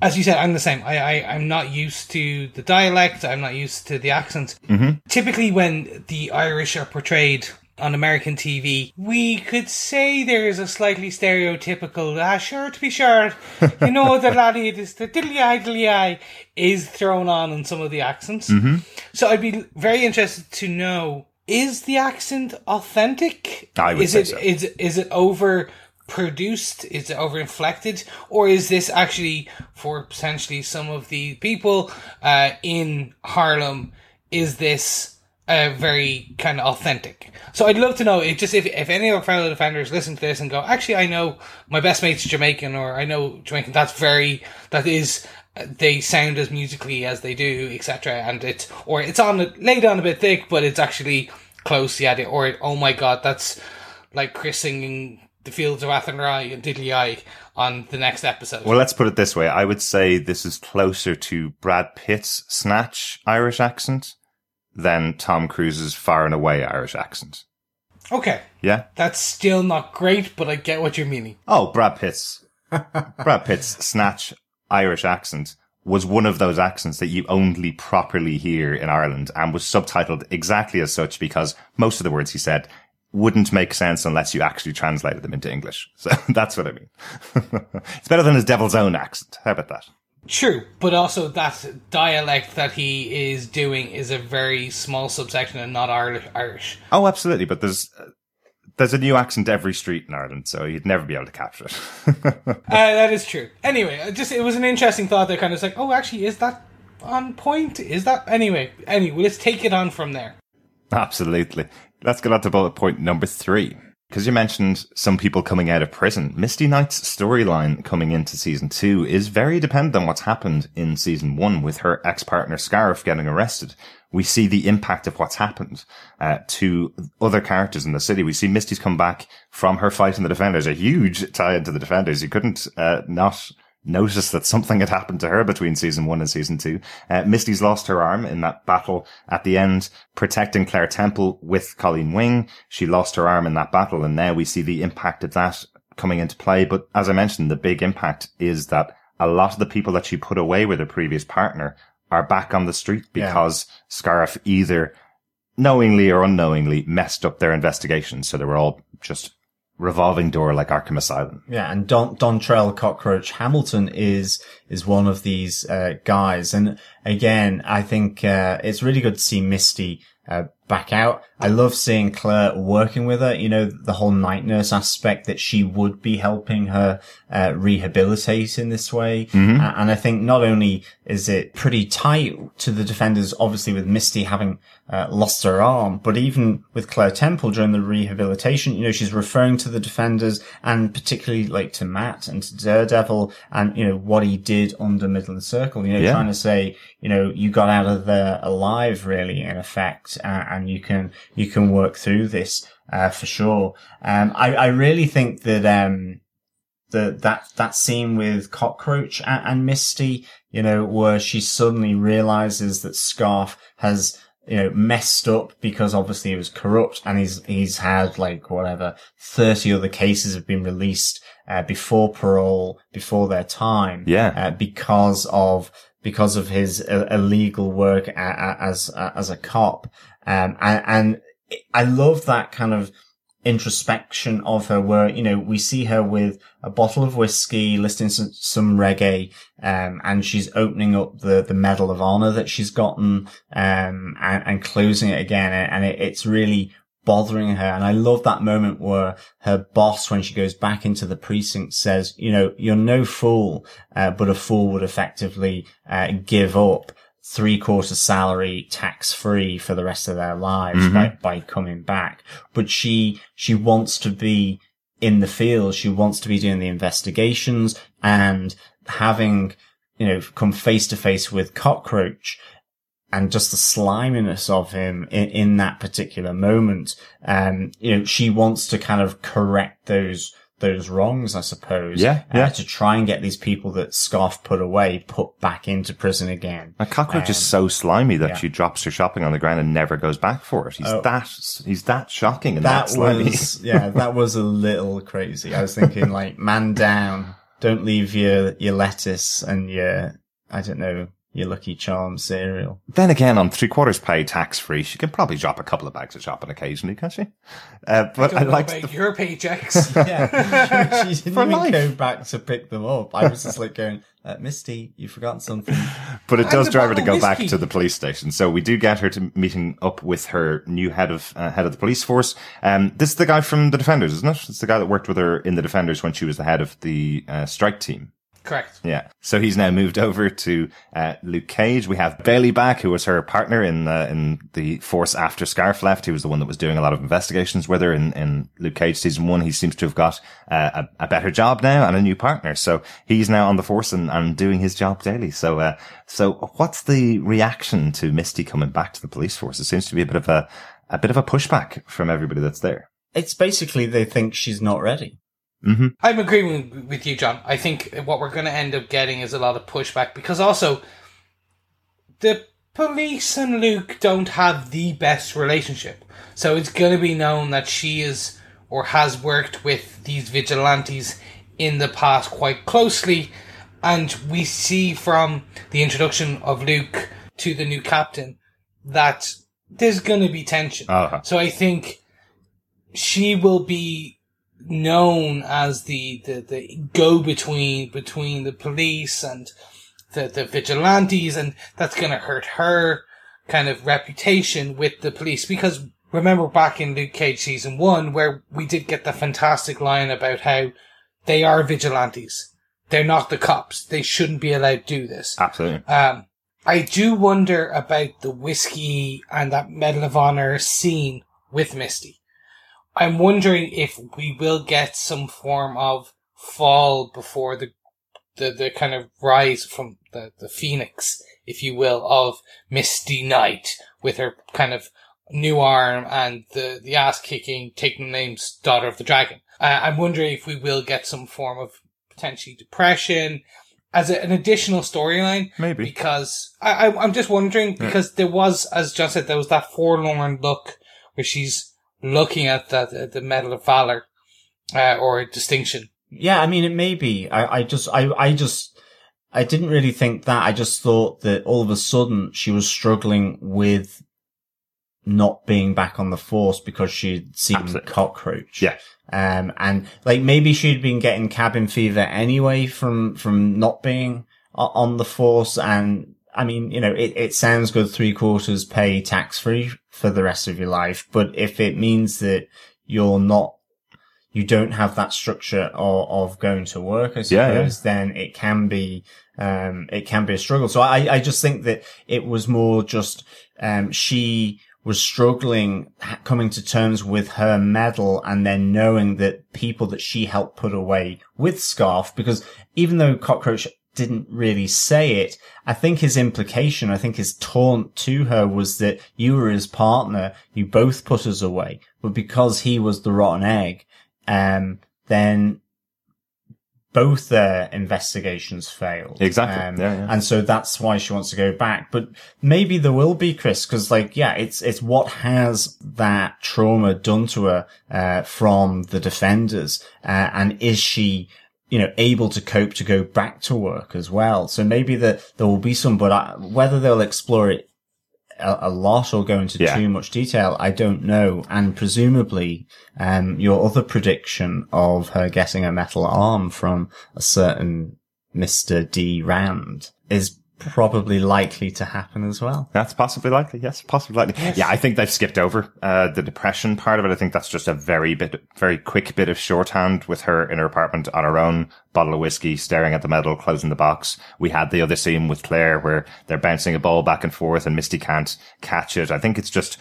As you said, I'm the same. I, I I'm not used to the dialect. I'm not used to the accent. Mm-hmm. Typically, when the Irish are portrayed on American TV, we could say there is a slightly stereotypical. Ah, sure to be sure, you know the laddie, this the diddly eye diddly eye is thrown on in some of the accents. Mm-hmm. So I'd be very interested to know is the accent authentic? I would is say it so. is is it over produced? Is it over inflected? Or is this actually for potentially some of the people uh, in Harlem? Is this uh, very kind of authentic? So I'd love to know if just if, if any of our fellow defenders listen to this and go, actually, I know my best mate's Jamaican, or I know Jamaican. That's very that is. uh, They sound as musically as they do, etc. And it's or it's on laid on a bit thick, but it's actually close. Yeah, or oh my god, that's like Chris singing "The Fields of Athenry" and Diddley Eye on the next episode. Well, let's put it this way. I would say this is closer to Brad Pitt's snatch Irish accent than Tom Cruise's far and away Irish accent. okay, Yeah? that's still not great, but I get what you're meaning. Oh, Brad Pitt's, Brad Pitt's snatch Irish accent was one of those accents that you only properly hear in Ireland and was subtitled exactly as such because most of the words he said wouldn't make sense unless you actually translated them into English. So that's what I mean. it's better than his devil's own accent. How about that? True, but also that dialect that he is doing is a very small subsection and not Irish. Irish. Oh, absolutely. But there's uh, there's a new accent every street in Ireland, so you'd never be able to capture it. Uh, that is true. Anyway, uh, just it was an interesting thought that kind of like, oh, actually, is that on point? Is that anyway? Anyway, let's take it on from there. absolutely. Let's get on to bullet point number three. Because you mentioned some people coming out of prison, Misty Knight's storyline coming into season two is very dependent on what's happened in season one with her ex-partner Scarf getting arrested. We see the impact of what's happened uh, to other characters in the city. We see Misty's come back from her fight in the Defenders, a huge tie into the Defenders. You couldn't uh, not noticed that something had happened to her between season one and season two. Uh, Misty's lost her arm in that battle at the end, protecting Claire Temple with Colleen Wing. She lost her arm in that battle, and now we see the impact of that coming into play. But as I mentioned, the big impact is that a lot of the people that she put away with her previous partner are back on the street Yeah. because Scarf either knowingly or unknowingly messed up their investigation. So they were all just revolving door like Arkham Asylum. Yeah, and Don Dontrell Cockroach Hamilton is is one of these uh, guys, and again, I think uh, it's really good to see Misty uh, back out. I love seeing Claire working with her. You know, the whole night nurse aspect that she would be helping her uh, rehabilitate in this way. Uh, and I think not only is it pretty tight to the defenders, obviously with Misty having uh, lost her arm, but even with Claire Temple during the rehabilitation, you know, she's referring to the defenders and particularly like to Matt and to Daredevil and, you know, what he did under Midland Circle, you know, Yeah. trying to say, you know, you got out of there alive, really, in effect, uh, and you can, you can work through this, uh, for sure. Um, I, I really think that, um, the, that, that scene with Cockroach and, and Misty, you know, where she suddenly realizes that Scarf has, you know, messed up because obviously he was corrupt and he's, he's had like whatever, 30 other cases have been released, uh, before parole, before their time. Yeah. Uh, because of, because of his uh, illegal work as, uh, as a cop. Um, and, and I love that kind of introspection of her where, you know, we see her with a bottle of whiskey, listening to some reggae, um, and she's opening up the, the medal of honor that she's gotten, um, and, and closing it again. And it, it's really bothering her. And I love that moment where her boss, when she goes back into the precinct says, you know, you're no fool, uh, but a fool would effectively, uh, give up three quarter salary tax free for the rest of their lives by, by coming back. But she, she wants to be in the field. She wants to be doing the investigations and having, you know, come face to face with cockroach and just the sliminess of him in, in that particular moment. Um, you know, she wants to kind of correct those, those wrongs, I suppose. Yeah, uh, yeah. to try and get these people that Scarf put away, put back into prison again. A cockroach is Um, so slimy that yeah. she drops her shopping on the ground and never goes back for it. He's Oh. that he's that shocking and that, that slimy. was yeah that was a little crazy i was thinking like man down don't leave your your lettuce and your i don't know your lucky charm cereal Then again, on three quarters pay tax free, she can probably drop a couple of bags of shopping occasionally, can't she? Uh, but I Don't know liked about the your paychecks. yeah she didn't For even life. go back to pick them up i was just like going uh, misty you've forgotten something But it And does drive her to go of back to the police station. So we do get her to meeting up with her new head of uh, head of the police force. Um, this is the guy from the Defenders, isn't it? It's the guy that worked with her in the Defenders when she was the head of the uh, strike team. Correct. Yeah. So he's now moved over to uh, Luke Cage. We have Bailey back, who was her partner in uh, in the force after Scarf left. He was the one that was doing a lot of investigations with her in, in Luke Cage season one. He seems to have got uh, a, a better job now and a new partner. So he's now on the force and, and doing his job daily. So uh, so what's the reaction to Misty coming back to the police force? It seems to be a bit of a a bit of a pushback from everybody that's there. it's basically they think she's not ready I'm agreeing with you, John. I think what we're going to end up getting is a lot of pushback because also the police and Luke don't have the best relationship. So it's going to be known that she is or has worked with these vigilantes in the past quite closely. And we see from the introduction of Luke to the new captain that there's going to be tension. Uh-huh. So I think she will be known as the, the, the go between between the police and the, the vigilantes, and that's going to hurt her kind of reputation with the police. Because remember back in Luke Cage season one, where we did get the fantastic line about how they are vigilantes. They're not the cops. They shouldn't be allowed to do this. Absolutely. Um, I do wonder about the whiskey and that Medal of Honor scene with Misty. I'm wondering if we will get some form of fall before the the, the kind of rise from the, the phoenix, if you will, of Misty Knight with her kind of new arm and the, the ass kicking, taking names Daughter of the Dragon. Uh, I'm wondering if we will get some form of potentially depression as a, an additional storyline Maybe. because I, I I'm just wondering because there was, as John said, there was that forlorn look where she's looking at that uh, the Medal of Valor uh, or distinction. Yeah, I mean, it may be. I, I just, I, I just, I didn't really think that. I just thought that all of a sudden she was struggling with not being back on the force because she'd seen Absolutely. cockroach. Yeah. Um, and like maybe she'd been getting cabin fever anyway from, from not being on the force. And I mean, you know, it, it sounds good. Three quarters pay tax free for the rest of your life. But if it means that you're not, you don't have that structure of, of going to work, I suppose, Yeah, yeah. then it can be, um, it can be a struggle. So I, I just think that it was more just, um, she was struggling coming to terms with her medal and then knowing that people that she helped put away with Scarf, because even though Cockroach didn't really say it, I think his implication, I think his taunt to her was that you were his partner, you both put us away, but because he was the rotten egg, um, then both their investigations failed. Exactly. Yeah, yeah. And so that's why she wants to go back. But maybe there will be, Chris, because like, yeah, it's, it's what has that trauma done to her, uh, from the defenders. Uh, and is she, you know, able to cope to go back to work as well? So maybe that there will be some, but I, whether they'll explore it a, a lot or go into Yeah. too much detail, I don't know. And presumably, um, your other prediction of her getting a metal arm from a certain Mr. D. Rand is probably likely to happen as well. That's possibly likely. Yes, possibly likely. Yeah, I think they've skipped over uh, the depression part of it. I think that's just a very bit, very quick bit of shorthand with her in her apartment on her own, bottle of whiskey, staring at the medal, closing the box. We had the other scene with Claire where they're bouncing a ball back and forth, and Misty can't catch it. I think it's just,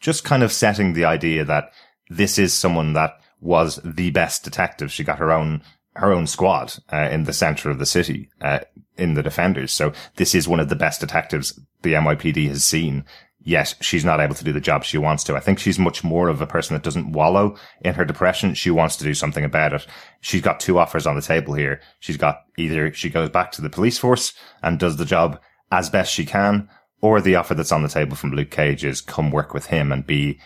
just kind of setting the idea that this is someone that was the best detective. She got her own her own squad uh, in the center of the city uh, in the defenders. So this is one of the best detectives the NYPD has seen. Yet she's not able to do the job she wants to. I think she's much more of a person that doesn't wallow in her depression. She wants to do something about it. She's got two offers on the table here. She's got either she goes back to the police force and does the job as best she can, or the offer that's on the table from Luke Cage is come work with him and be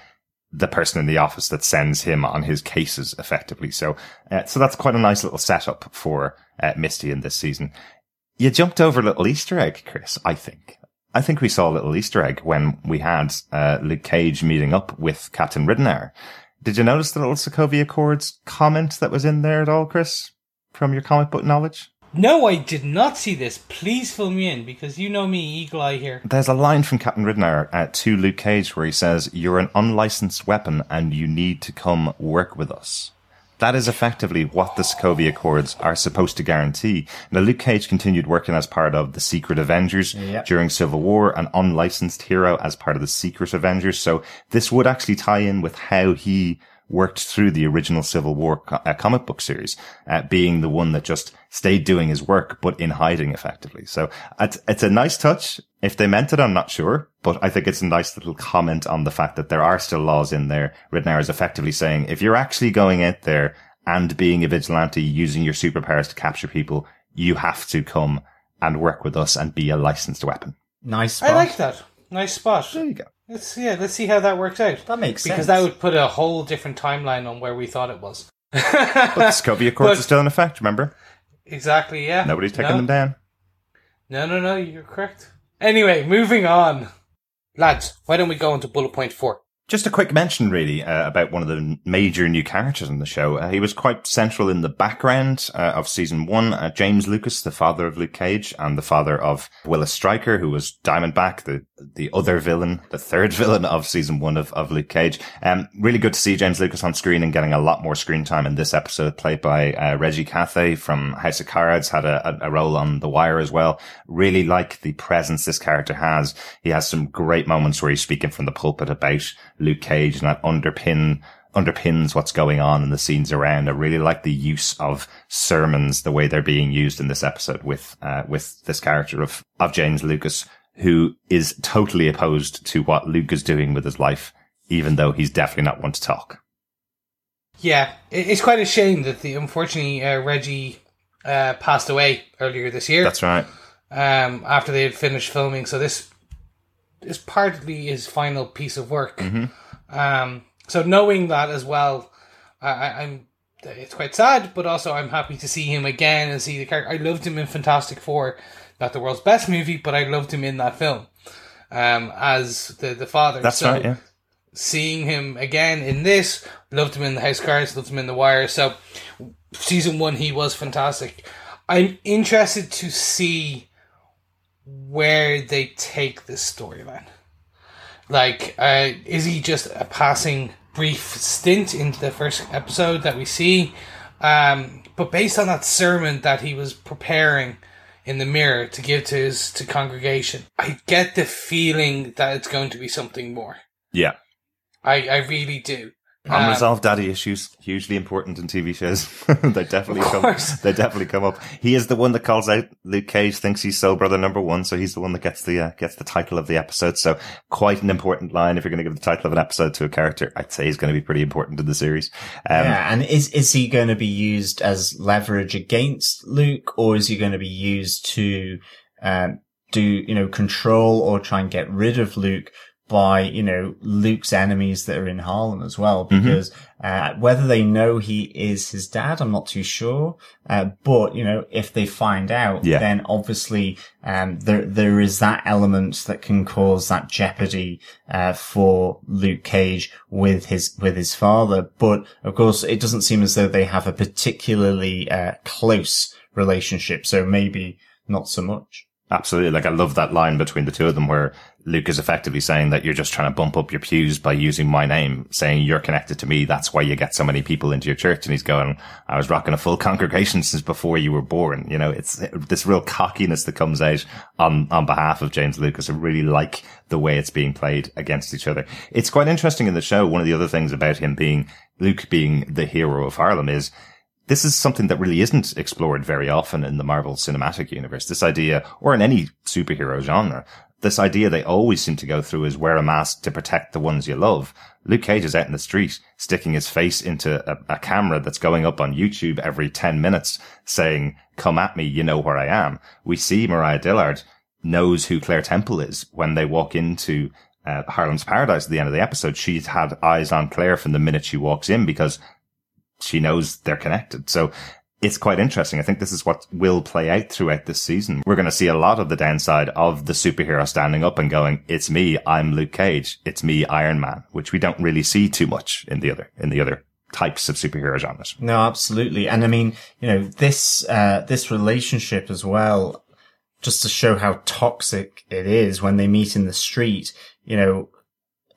the person in the office that sends him on his cases effectively. So, uh, so that's quite a nice little setup for uh, Misty in this season. You jumped over a little Easter egg, Chris, I think. I think we saw a little Easter egg when we had uh, Luke Cage meeting up with Captain Ridenour. Did you notice the little Sokovia Accords comment that was in there at all, Chris, from your comic book knowledge? No, I did not see this. Please fill me in because you know me, Eagle Eye here. There's a line from Captain Ridenour uh, to Luke Cage where he says, You're an unlicensed weapon and you need to come work with us. That is effectively what the Sokovia Accords are supposed to guarantee. Now, Luke Cage continued working as part of the Secret Avengers Yep. during Civil War, an unlicensed hero as part of the Secret Avengers. So this would actually tie in with how he worked through the original Civil War co- uh, comic book series, uh, being the one that just stayed doing his work, but in hiding effectively. So it's, it's a nice touch. If they meant it, I'm not sure, but I think it's a nice little comment on the fact that there are still laws in there. Ridenour is effectively saying, if you're actually going out there and being a vigilante using your superpowers to capture people, you have to come and work with us and be a licensed weapon. Nice spot. I like that. Nice spot. There you go. Let's yeah, let's see how that works out. That makes sense. because sense. that would put a whole different timeline on where we thought it was. But the Sokovia Accords But- are still in effect, remember? Exactly. Yeah. Nobody's taking no, them down. No, no, no. You're correct. Anyway, moving on, lads. Why don't we go into bullet point four? Just a quick mention, really, uh, about one of the major new characters in the show. Uh, he was quite central in the background uh, of season one. Uh, James Lucas, the father of Luke Cage, and the father of Willis Stryker, who was Diamondback, the the other villain, the third villain of season one of, of Luke Cage. Um, really good to see James Lucas on screen and getting a lot more screen time in this episode, played by uh, Reggie Cathey from House of Cards, had a, a, role on The Wire as well. Really like the presence this character has. He has some great moments where he's speaking from the pulpit about Luke Cage and that underpin underpins what's going on in the scenes around. I really like the use of sermons, the way they're being used in this episode with uh, with this character of of James Lucas, who is totally opposed to what Luke is doing with his life, even though he's definitely not one to talk. Yeah, it's quite a shame that the unfortunately uh, Reggie uh, passed away earlier this year. That's right. um, after they had finished filming. So this is partly his final piece of work. Um, so knowing that as well, I, I, I'm it's quite sad, but also I'm happy to see him again and see the character. I loved him in Fantastic Four, not the world's best movie, but I loved him in that film um, as the the father. That's So right. Yeah. seeing him again in this, loved him in the House Cards, loved him in the Wire. So season one, he was fantastic. I'm interested to see where they take this storyline. Like, uh, is he just a passing brief stint into the first episode that we see? Um, but based on that sermon that he was preparing in the mirror to give to his to congregation, I get the feeling that it's going to be something more. Yeah. I, I really do. Um, Unresolved daddy issues hugely important in TV shows. they definitely come. course. They definitely come up. He is the one that calls out Luke Cage. Thinks he's soul brother number one, so he's the one that gets the uh, gets the title of the episode. So quite an important line. If you're going to give the title of an episode to a character, I'd say he's going to be pretty important in the series. Um, yeah, and is is he going to be used as leverage against Luke, or is he going to be used to um, do you know control or try and get rid of Luke by you know Luke's enemies that are in Harlem as well? Because uh, whether they know he is his dad, I'm not too sure. Uh, but you know, if they find out, Yeah. then obviously um, there there is that element that can cause that jeopardy uh, for Luke Cage with his with his father. But of course, it doesn't seem as though they have a particularly uh, close relationship. So maybe not so much. Absolutely. Like I love that line between the two of them where Luke is effectively saying that you're just trying to bump up your pews by using my name, saying you're connected to me. That's why you get so many people into your church. And he's going, I was rocking a full congregation since before you were born. You know, it's this real cockiness that comes out on, on behalf of James Lucas. I really like the way it's being played against each other. It's quite interesting in the show. One of the other things about him being Luke being the hero of Harlem is this is something that really isn't explored very often in the Marvel cinematic universe. This idea, or in any superhero genre, this idea they always seem to go through is wear a mask to protect the ones you love. Luke Cage is out in the street sticking his face into a, a camera that's going up on YouTube every 10 minutes saying, come at me, you know where I am. We see Mariah Dillard knows who Claire Temple is when they walk into uh, Harlem's Paradise at the end of the episode. She's had eyes on Claire from the minute she walks in because she knows they're connected. So it's quite interesting. I think this is what will play out throughout this season. We're going to see a lot of the downside of the superhero standing up and going, it's me. I'm Luke Cage. It's me, Iron Man, which we don't really see too much in the other, in the other types of superhero genres. No, absolutely. And I mean, you know, this, uh, this relationship as well, just to show how toxic it is when they meet in the street, you know,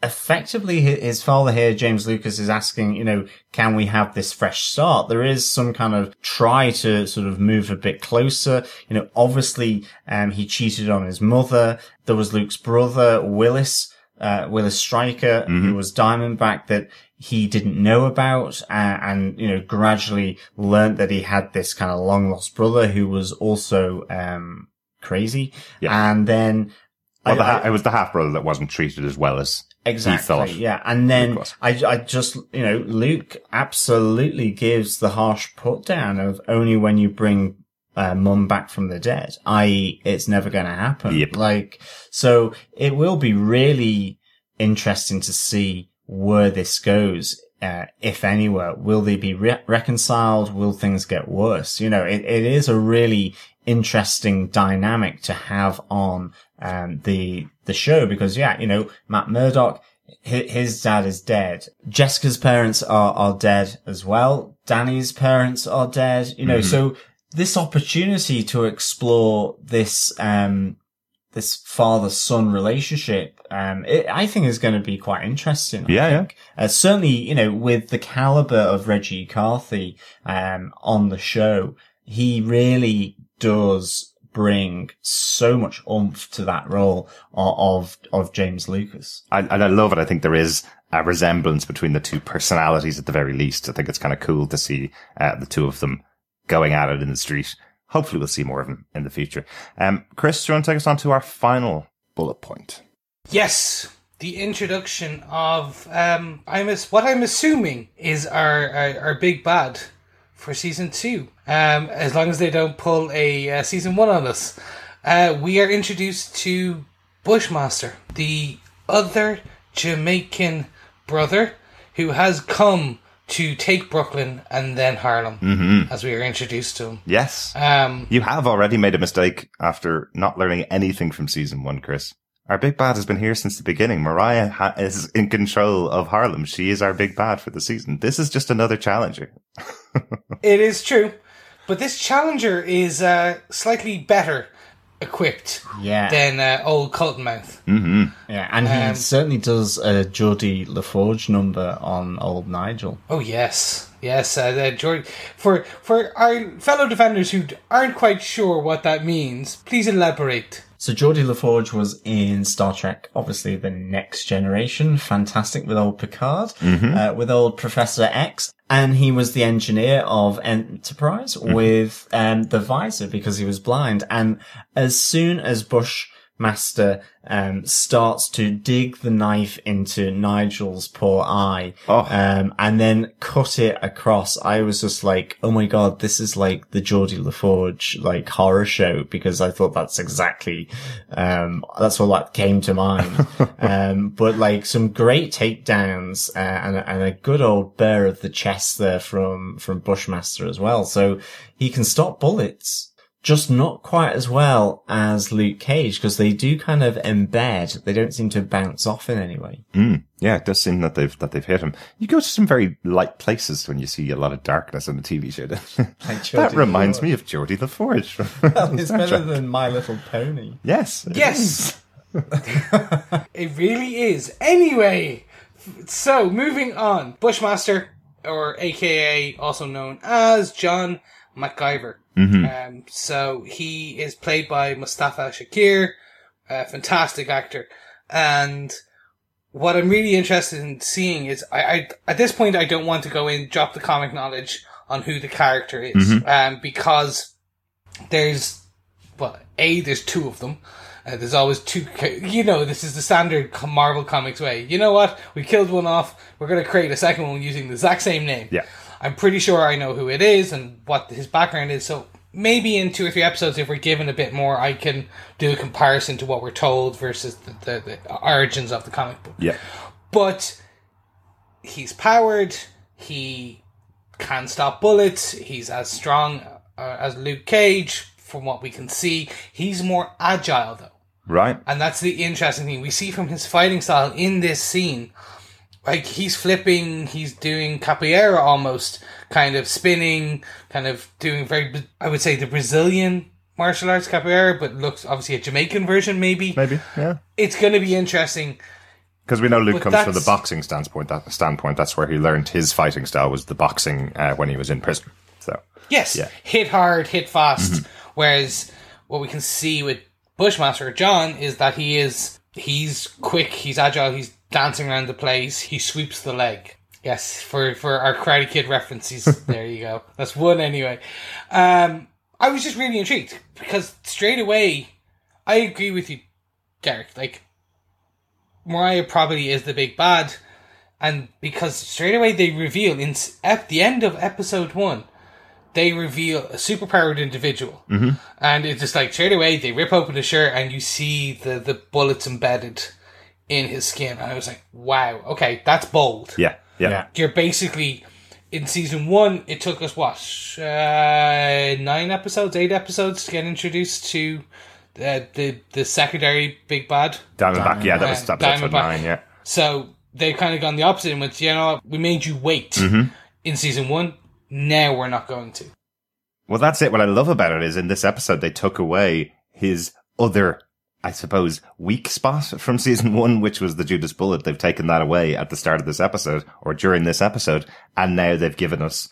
effectively his father here, James Lucas, is asking, you know, can we have this fresh start? There is some kind of try to sort of move a bit closer. You know, obviously, um, he cheated on his mother. There was Luke's brother, Willis, uh, Willis Stryker, who was Diamondback that he didn't know about, uh, and, you know, gradually learned that he had this kind of long lost brother who was also, um, crazy. Yeah. And then, Well, the I- ha- it was the half brother that wasn't treated as well as Exactly. Yeah. And then I, I just, you know, Luke absolutely gives the harsh put down of only when you bring uh, mum back from the dead, i.e. it's never going to happen. Yep. Like, so it will be really interesting to see where this goes. Uh, if anywhere, will they be re- reconciled? Will things get worse? You know, it, it is a really interesting dynamic to have on um, the the show because yeah, you know, Matt Murdock, his, his dad is dead. Jessica's parents are are dead as well. Danny's parents are dead. You know, so this opportunity to explore this um this father son relationship, um, it, I think is going to be quite interesting. I Yeah, yeah. Uh, certainly, you know, with the caliber of Reggie Cathey, um, on the show, he really does bring so much oomph to that role of, of, of James Lucas. I, and I love it. I think there is a resemblance between the two personalities at the very least. I think it's kind of cool to see uh, the two of them going at it in the street. Hopefully we'll see more of them in the future. Um, Chris, do you want to take us on to our final bullet point? Yes, the introduction of um, I'm what I'm assuming is our, our our big bad for season two. Um, as long as they don't pull a uh, season one on us, uh, we are introduced to Bushmaster, the other Jamaican brother who has come to take Brooklyn and then Harlem, as we are introduced to him. Yes. Um, You have already made a mistake after not learning anything from season one, Chris. Our big bad has been here since the beginning. Mariah ha- is in control of Harlem. She is our big bad for the season. This is just another challenger. It is true, but this challenger is uh, slightly better equipped Yeah. than uh, old Cottonmouth. Yeah, and he Um, certainly does a Geordi La Forge number on old Nigel. Oh yes, yes. Uh, the Jordan, for for our fellow defenders who aren't quite sure what that means, please elaborate. So Geordi La Forge was in Star Trek, obviously the Next Generation, fantastic with old Picard, uh, with old Professor X, and he was the engineer of Enterprise with um, the visor because he was blind. And as soon as Bushmaster um, starts to dig the knife into Nigel's poor eye, Oh. um, and then cut it across. I was just like, oh my god, this is like the Geordi La Forge like horror show because I thought that's exactly, um, that's all that came to mind. um, but like some great takedowns uh, and, and a good old bear of the chest there from from Bushmaster as well. So he can stop bullets just not quite as well as Luke Cage because they do kind of embed. They don't seem to bounce off in any way. Mm. Yeah, it does seem that they've that they've hit him. You go to some very light places when you see a lot of darkness on the TV show. don't that reminds me of Geordie the Forge. It's better than My Little Pony. yes, it is. Yes, it really is. Anyway, so moving on, Bushmaster, or AKA also known as John McIver. Um, so he is played by Mustafa Shakir, a fantastic actor, and what I'm really interested in seeing is I, I at this point I don't want to go in drop the comic knowledge on who the character is, um, because there's well, a there's two of them. Uh, there's always two. You know, this is the standard Marvel Comics way. You know what? We killed one off. We're going to create a second one using the exact same name. Yeah. I'm pretty sure I know who it is and what his background is. So maybe in two or three episodes, if we're given a bit more, I can do a comparison to what we're told versus the, the, the origins of the comic book Yeah, but he's powered. He can stop bullets. He's as strong uh, as Luke Cage, from what we can see. He's more agile though, right. and that's the interesting thing we see from his fighting style in this scene. Like he's flipping, he's doing capoeira almost, kind of spinning, kind of doing very, I would say the Brazilian martial arts capoeira, but looks obviously a Jamaican version maybe. Maybe, yeah. It's going to be interesting. Because we know Luke But comes from the boxing standpoint. That standpoint, that's where he learned his fighting style was the boxing uh, when he was in prison. So Yes, Yeah. hit hard, hit fast. Whereas what we can see with Bushmaster John is that he is he's quick, he's agile, he's dancing around the place, he sweeps the leg. Yes, for for our Karate Kid references, there you go. That's one anyway. Um, I was just really intrigued because straight away, I agree with you, Derek. Like Mariah probably is the big bad, and because straight away they reveal in at the end of episode one they reveal a superpowered individual. Mm-hmm. And it's just like straight away they rip open the shirt and you see the, the bullets embedded in his skin. And I was like, wow, okay, that's bold. yeah, yeah, Yeah. You're basically in season one, it took us what, uh, nine episodes, eight episodes to get introduced to uh, the the secondary big bad. Diamondback. Yeah, that was Diamond- that was episode Diamondback. nine. Yeah, So they've kind of gone the opposite and went, you know, what, we made you wait Mm-hmm. in season one. Now we're not going to. Well, that's it. What I love about it is in this episode, they took away his other, I suppose, weak spot from season one, which was the Judas bullet. They've taken that away at the start of this episode or during this episode. And now they've given us,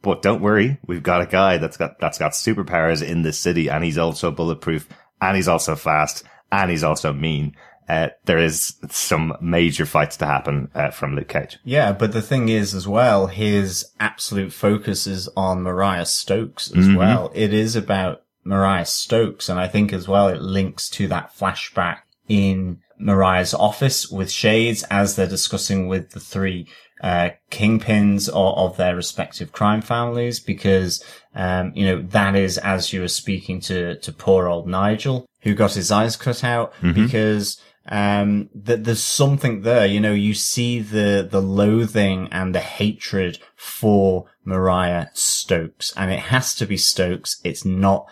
but don't worry, we've got a guy that's got, that's got superpowers in this city and he's also bulletproof and he's also fast and he's also mean. Uh, there is some major fights to happen uh, from Luke Cage. Yeah, but the thing is as well, his absolute focus is on Mariah Stokes as well. It is about Mariah Stokes, and I think as well it links to that flashback in Mariah's office with Shades as they're discussing with the three uh, kingpins of, of their respective crime families because, um, you know, that is as you were speaking to, to poor old Nigel who got his eyes cut out because, um, that there's something there, you know, you see the, the loathing and the hatred for Mariah Stokes and it has to be Stokes. It's not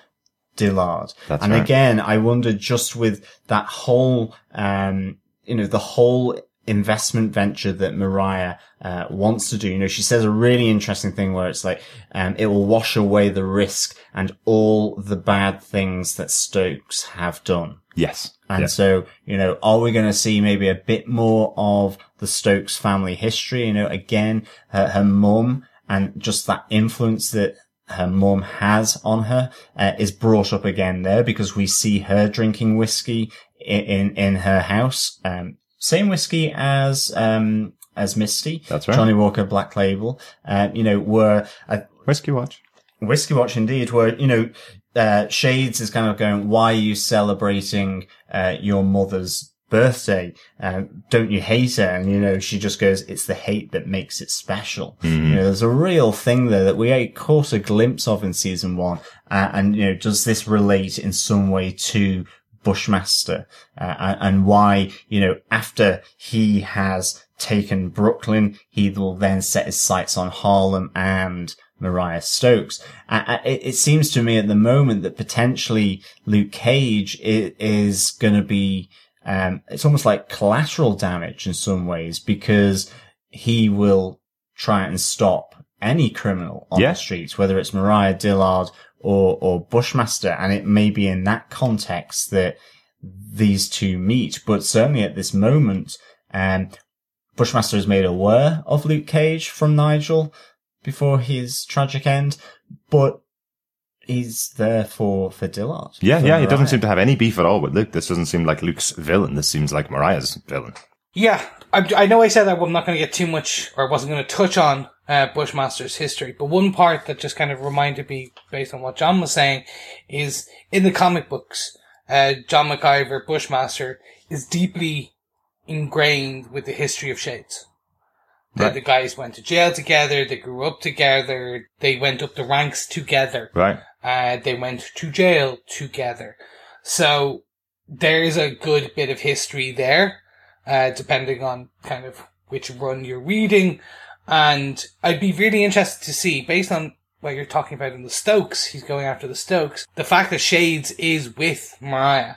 Dillard. That's and right. again, I wonder just with that whole, um, you know, the whole investment venture that Mariah uh, wants to do. You know, she says a really interesting thing where it's like, um, it will wash away the risk and all the bad things that Stokes have done. Yes. And Yeah. so, you know, are we going to see maybe a bit more of the Stokes family history? You know, again, her, her mum and just that influence that her mum has on her uh, is brought up again there because we see her drinking whiskey in, in, in her house. Um, same whiskey as, um, as Misty. That's right. Johnnie Walker Black Label. Uh, you know, were, I, Whiskey Watch. Whiskey Watch indeed, where, you know, uh, Shades is kind of going, why are you celebrating, uh, your mother's birthday? Uh, don't you hate her? And, you know, she just goes, it's the hate that makes it special. You know, there's a real thing there that we caught a glimpse of in season one. Uh, and, you know, does this relate in some way to Bushmaster, uh, and- why, you know, after he has taken Brooklyn, he will then set his sights on Harlem and Mariah Stokes. Uh, uh, it, it seems to me at the moment that potentially Luke Cage i- is going to be, um, it's almost like collateral damage in some ways because he will try and stop any criminal on Yeah. the streets, whether it's Mariah Dillard or, or Bushmaster. And it may be in that context that these two meet, but certainly at this moment, um, Bushmaster is made aware of Luke Cage from Nigel before his tragic end, but he's there for, for Dillard. Yeah, for yeah. He doesn't seem to have any beef at all with Luke. This doesn't seem like Luke's villain. This seems like Mariah's villain. Yeah, I, I know I said that I'm not going to get too much, or I wasn't going to touch on uh, Bushmaster's history, but one part that just kind of reminded me, based on what John was saying, is in the comic books, uh, John McIver, Bushmaster, is deeply ingrained with the history of Shades. The, Right. the guys went to jail together, they grew up together, they went up the ranks together Right. Uh, they went to jail together. So there is a good bit of history there, uh, depending on kind of which run you're reading. And I'd be really interested to see, based on what you're talking about in the Stokes, he's going after the Stokes, the fact that Shades is with Mariah,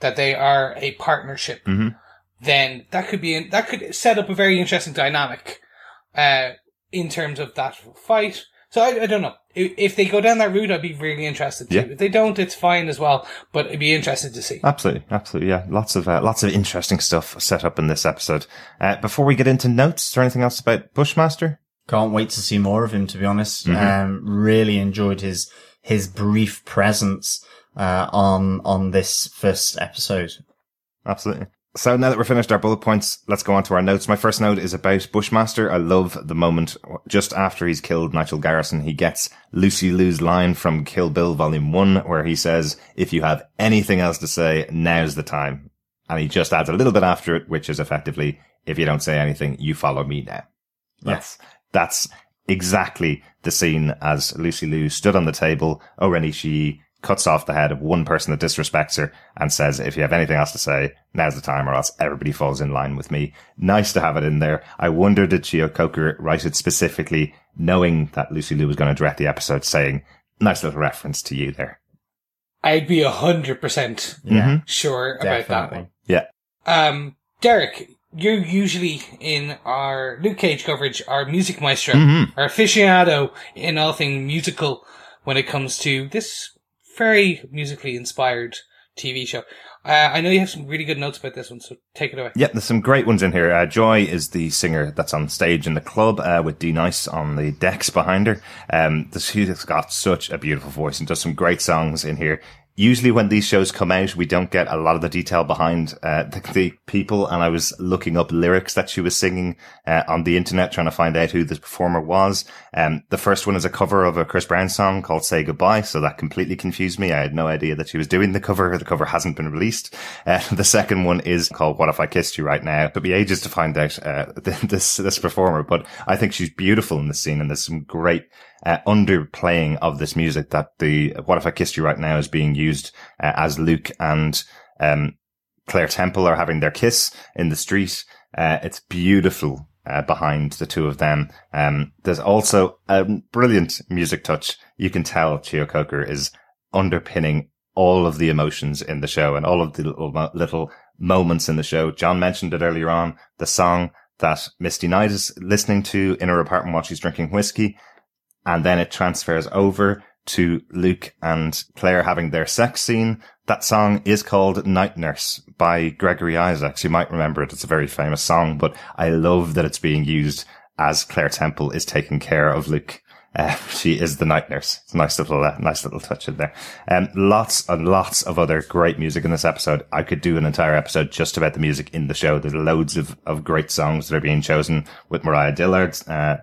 that they are a partnership, Mhm. then that could be, that could set up a very interesting dynamic, uh, in terms of that fight. So I, I don't know. If, if they go down that route, I'd be really interested too. Yeah. If they don't, it's fine as well. But I'd be interested to see. Absolutely, absolutely. Yeah, lots of uh, lots of interesting stuff set up in this episode. Uh, before we get into notes, is there anything else about Bushmaster? Can't wait to see more of him, to be honest. Mm-hmm. Um, really enjoyed his, his brief presence, uh, on, on this first episode. Absolutely. So now that we're finished our bullet points, let's go on to our notes. My first note is about Bushmaster. I love the moment just after he's killed Nigel Garrison. He gets Lucy Liu's line from Kill Bill Volume 1 where he says, if you have anything else to say, now's the time. And he just adds a little bit after it, which is effectively, if you don't say anything, you follow me now. That's, that's exactly the scene as Lucy Liu stood on the table. O-Ren Ishii cuts off the head of one person that disrespects her and says, if you have anything else to say, now's the time or else everybody falls in line with me. Nice to have it in there. I wonder did Cheo Coker write it specifically knowing that Lucy Liu was going to direct the episode saying, nice little reference to you there. I'd be a hundred percent Yeah, sure about that one. Yeah. Um, Derek, you're usually in our Luke Cage coverage, our music maestro, Mm-hmm. our aficionado in all thing musical when it comes to this very musically inspired TV show. Uh, I know you have some really good notes about this one, so take it away. Yeah, there's some great ones in here. Uh, Joy is the singer that's on stage in the club uh, with D Nice on the decks behind her. Um, she's got such a beautiful voice and does some great songs in here. Usually when these shows come out, we don't get a lot of the detail behind uh, the, the people. And I was looking up lyrics that she was singing uh, on the internet, trying to find out who the performer was. Um, the first one is a cover of a Chris Brown song called "Say Goodbye," so that completely confused me. I had no idea that she was doing the cover. The cover hasn't been released. Uh, the second one is called "What If I Kissed You Right Now." It took me ages to find out uh, this this performer, but I think she's beautiful in the scene, and there's some great uh, underplaying of this music that the "What If I Kissed You Right Now" is being used uh, as Luke and um, Claire Temple are having their kiss in the street. Uh, it's beautiful uh, behind the two of them. Um, there's also a brilliant music touch. You can tell Cheo Coker is underpinning all of the emotions in the show and all of the little, little moments in the show. John mentioned it earlier on, the song that Misty Knight is listening to in her apartment while she's drinking whiskey. And then it transfers over to Luke and Claire having their sex scene. That song is called Night Nurse by Gregory Isaacs. You might remember it. It's a very famous song, but I love that it's being used as Claire Temple is taking care of Luke. Uh, she is the night nurse. It's a nice little, uh, nice little touch in there. Um, lots and lots of other great music in this episode. I could do an entire episode just about the music in the show. There's loads of, of great songs that are being chosen with Mariah Dillard. Uh,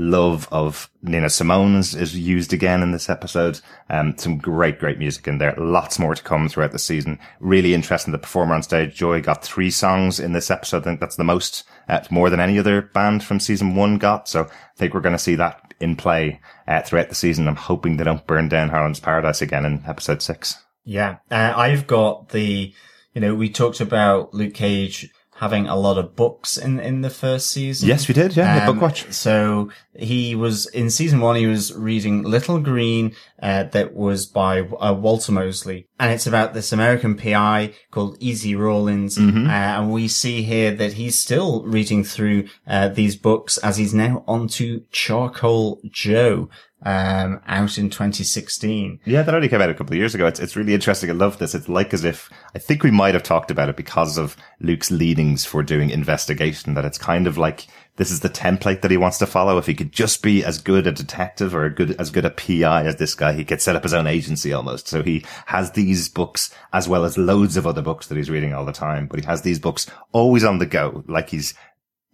love of Nina Simone's is used again in this episode. Um, some great, great music in there. Lots more to come throughout the season. Really interesting. The performer on stage, Joy, got three songs in this episode. I think that's the most, uh, more than any other band from season one got. So I think we're going to see that in play uh, throughout the season. I'm hoping they don't burn down Harlem's Paradise again in episode six. Yeah, uh, I've got the, you know, we talked about Luke Cage having a lot of books in in the first season. Yes, we did. Yeah, Um, book watch. So he was in season one. He was reading Little Green, uh, that was by uh, Walter Mosley, and it's about this American PI called Easy Rawlins. Mm-hmm. Uh, and we see here that he's still reading through uh, these books as he's now on to Charcoal Joe, um, out in 2016. Yeah, that only came out a couple of years ago. It's, it's really interesting. I love this. It's like as if, I think we might have talked about it because of Luke's leanings for doing investigation, that it's kind of like, this is the template that he wants to follow. If he could just be as good a detective or a good, as good a PI as this guy, he could set up his own agency almost. So he has these books as well as loads of other books that he's reading all the time, but he has these books always on the go, like he's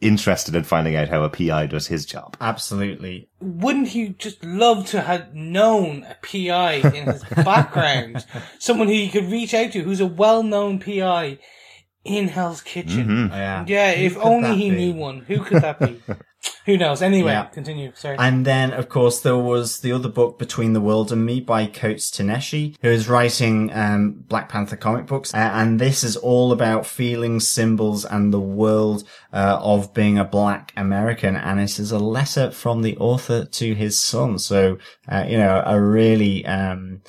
interested in finding out how a PI does his job. Absolutely. Wouldn't he just love to have known a PI in his background? Someone who he could reach out to who's a well-known PI in Hell's Kitchen. Mm-hmm. Yeah. Yeah, if only he be? knew one. Who could that be? Who knows? Anyway, Yeah. continue. Sorry. And then, of course, there was the other book, Between the World and Me by Coates Ta-Nehisi, who is writing um, Black Panther comic books. Uh, and this is all about feelings, symbols, and the world uh, of being a black American. And it is a letter from the author to his son. So, uh, you know, a really... Um,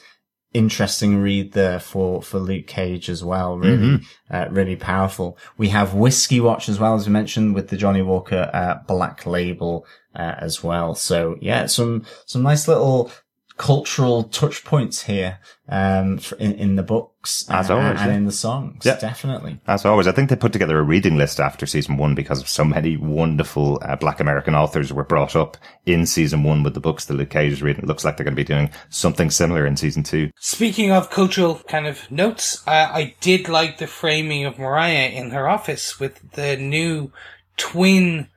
interesting read there for for Luke Cage as well. Really, uh, really powerful. We have Whiskey Watch as well as we mentioned with the Johnnie Walker uh, Black Label uh, as well. So yeah, some some nice little cultural touch points here um for, in in the books As always, and yeah. in the songs. Yeah. Definitely. As always, I think they put together a reading list after season one because of so many wonderful uh, Black American authors were brought up in season one with the books that Luke Cage is reading. It looks like they're going to be doing something similar in season two. Speaking of cultural kind of notes, uh, I did like the framing of Mariah in her office with the new twin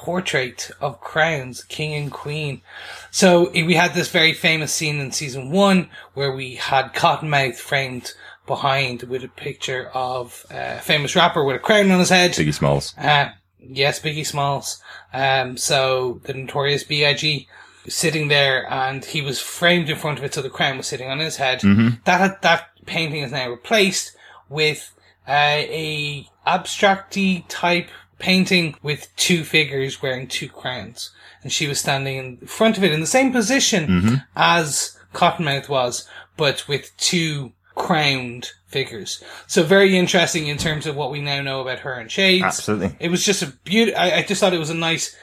portrait of crowns, king and queen. So we had this very famous scene in season one where we had Cottonmouth framed behind with a picture of a famous rapper with a crown on his head. Ziggy Smalls. Uh, yes, Biggie Smalls. Um, so the notorious B.I.G. sitting there and he was framed in front of it so the crown was sitting on his head. That that painting is now replaced with uh, a abstracty type painting with two figures wearing two crowns. And she was standing in front of it in the same position mm-hmm. as Cottonmouth was, but with two crowned figures. So very interesting in terms of what we now know about her and Shades. Absolutely. It was just a beauty. I, I just thought it was a nice,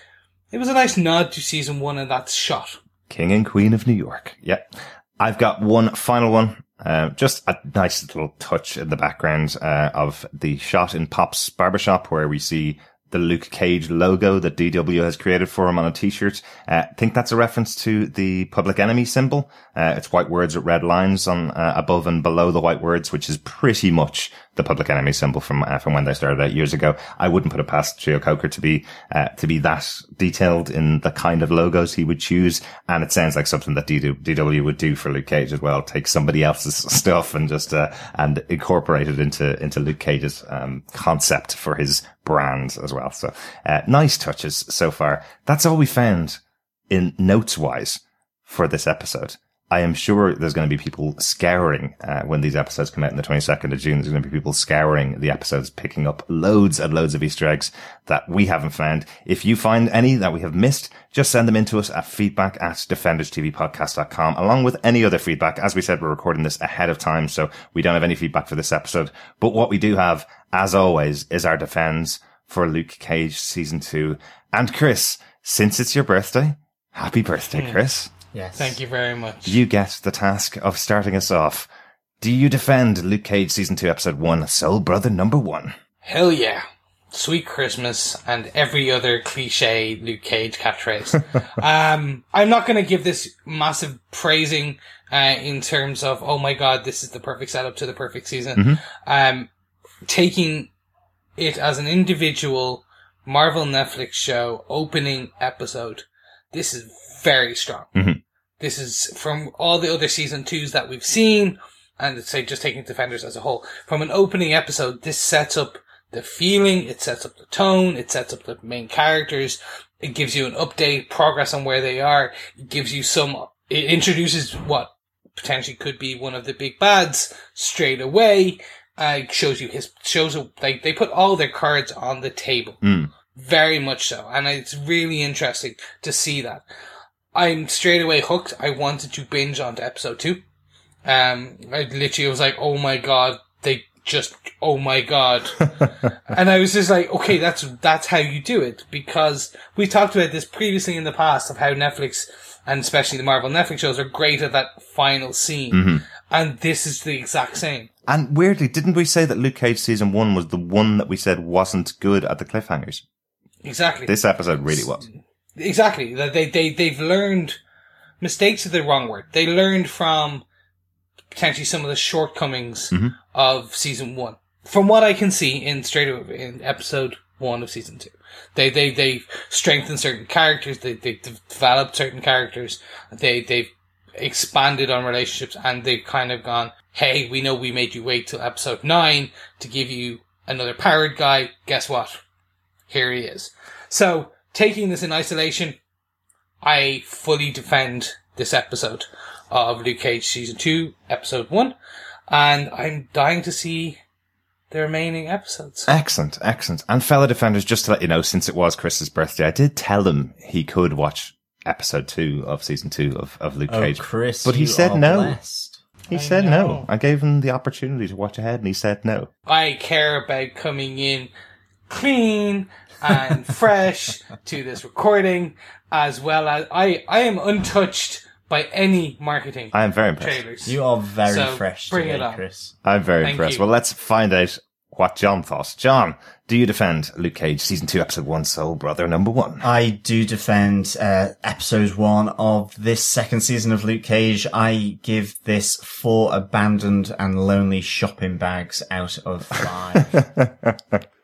it was a nice nod to season one and that shot. King and Queen of New York. Yep. I've got one final one. Uh, just a nice little touch in the background uh, of the shot in Pop's barbershop where we see the Luke Cage logo that DW has created for him on a t-shirt. Uh, I think that's a reference to the Public Enemy symbol. Uh, it's white words with red lines on uh, above and below the white words, which is pretty much the Public Enemy symbol from uh, from when they started out years ago. I wouldn't put it past Cheo Coker to be uh, to be that detailed in the kind of logos he would choose, and it sounds like something that DW would do for Luke Cage as well. Take somebody else's stuff and just uh, and incorporate it into into Luke Cage's um, concept for his brand as well. So uh, nice touches so far. That's all we found in notes wise for this episode. I am sure there's going to be people scouring uh, when these episodes come out on the 22nd of June. There's going to be people scouring the episodes, picking up loads and loads of Easter eggs that we haven't found. If you find any that we have missed, just send them in to us at feedback at defenderstvpodcast.com along with any other feedback. As we said, we're recording this ahead of time, so we don't have any feedback for this episode. But what we do have, as always, is our defense for Luke Cage season two. And Chris, since it's your birthday, happy birthday, Chris. Yes. Thank you very much. You get the task of starting us off. Do you defend Luke Cage season two, episode one, Soul Brother number one? Hell yeah. Sweet Christmas and every other cliche Luke Cage catchphrase. um, I'm not going to give this massive praising uh, in terms of, oh my god, this is the perfect setup to the perfect season. Um, taking it as an individual Marvel Netflix show opening episode, this is very strong. This is from all the other season twos that we've seen, and say just taking Defenders as a whole. From an opening episode, this sets up the feeling, it sets up the tone, it sets up the main characters, it gives you an update, progress on where they are, it gives you some, it introduces what potentially could be one of the big bads straight away, uh, shows you his, shows, like, they put all their cards on the table. Very much so. And it's really interesting to see that. I'm straight away hooked. I wanted to binge onto episode two. Um, I literally was like, oh my god, they just, oh my god. and I was just like, okay, that's, that's how you do it. Because we talked about this previously in the past of how Netflix, and especially the Marvel Netflix shows, are great at that final scene. And this is the exact same. And weirdly, didn't we say that Luke Cage season one was the one that we said wasn't good at the cliffhangers? Exactly. This episode really was. Exactly. That they, they, they've learned, mistakes are the wrong word. They learned from potentially some of the shortcomings mm-hmm. of season one. From what I can see in straight away in episode one of season two. They, they, they've strengthened certain characters. They, they've developed certain characters. They, they've expanded on relationships and they've kind of gone, Hey, we know we made you wait till episode nine to give you another powered guy. Guess what? Here he is. So taking this in isolation, I fully defend this episode of Luke Cage season two, episode one, and I'm dying to see the remaining episodes. Excellent, excellent. And fellow defenders, just to let you know, since it was Chris's birthday, I did tell him he could watch episode two of season two of, of Luke Oh, Cage. Chris, but he you said no. blessed. He I said know. no. I gave him the opportunity to watch ahead and he said no. I care about coming in clean and fresh to this recording, as well as I, I am untouched by any marketing I am very impressed. trailers. You are very So, fresh bring it today, on. Chris. I'm very Thank impressed. you. Well, let's find out what John thought. John, do you defend Luke Cage season two, episode one, Soul Brother number one? I do defend uh, episode one of this second season of Luke Cage. I give this four abandoned and lonely shopping bags out of five.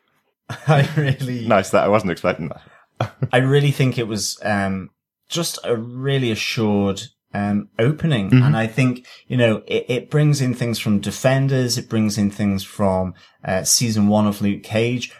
I really, Nice that I wasn't expecting that. I really think it was um, just a really assured um, opening, Mm-hmm. and I think you know it, it brings in things from Defenders, it brings in things from uh, season one of Luke Cage.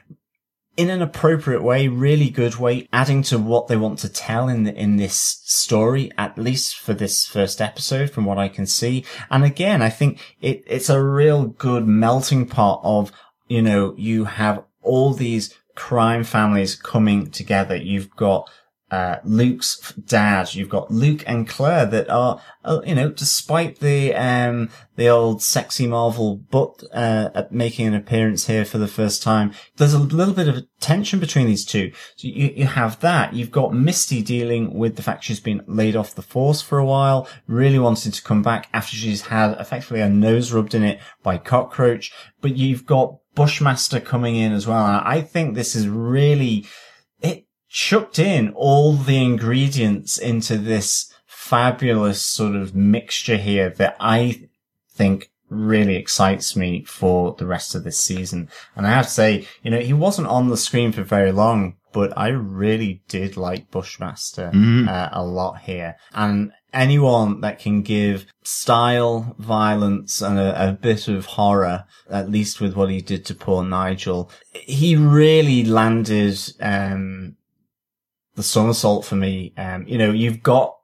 In an appropriate way, really good way, adding to what they want to tell in the, in this story, at least for this first episode, from what I can see. And again, I think it, it's a real good melting pot of, you know, you have all these crime families coming together. You've got uh, Luke's dad. You've got Luke and Claire that are, uh, you know, despite the um the old sexy Marvel butt uh, making an appearance here for the first time, there's a little bit of tension between these two. So you you have that. You've got Misty dealing with the fact she's been laid off the force for a while, really wanting to come back after she's had effectively a nose rubbed in it by Cockroach. But you've got Bushmaster coming in as well. And I think this is really chucked in all the ingredients into this fabulous sort of mixture here that I think really excites me for the rest of this season. And I have to say, you know, he wasn't on the screen for very long, but I really did like Bushmaster uh, a lot here. And anyone that can give style, violence, and a, a bit of horror, at least with what he did to poor Nigel, he really landed, um, the somersault for me. Um, you know, you've got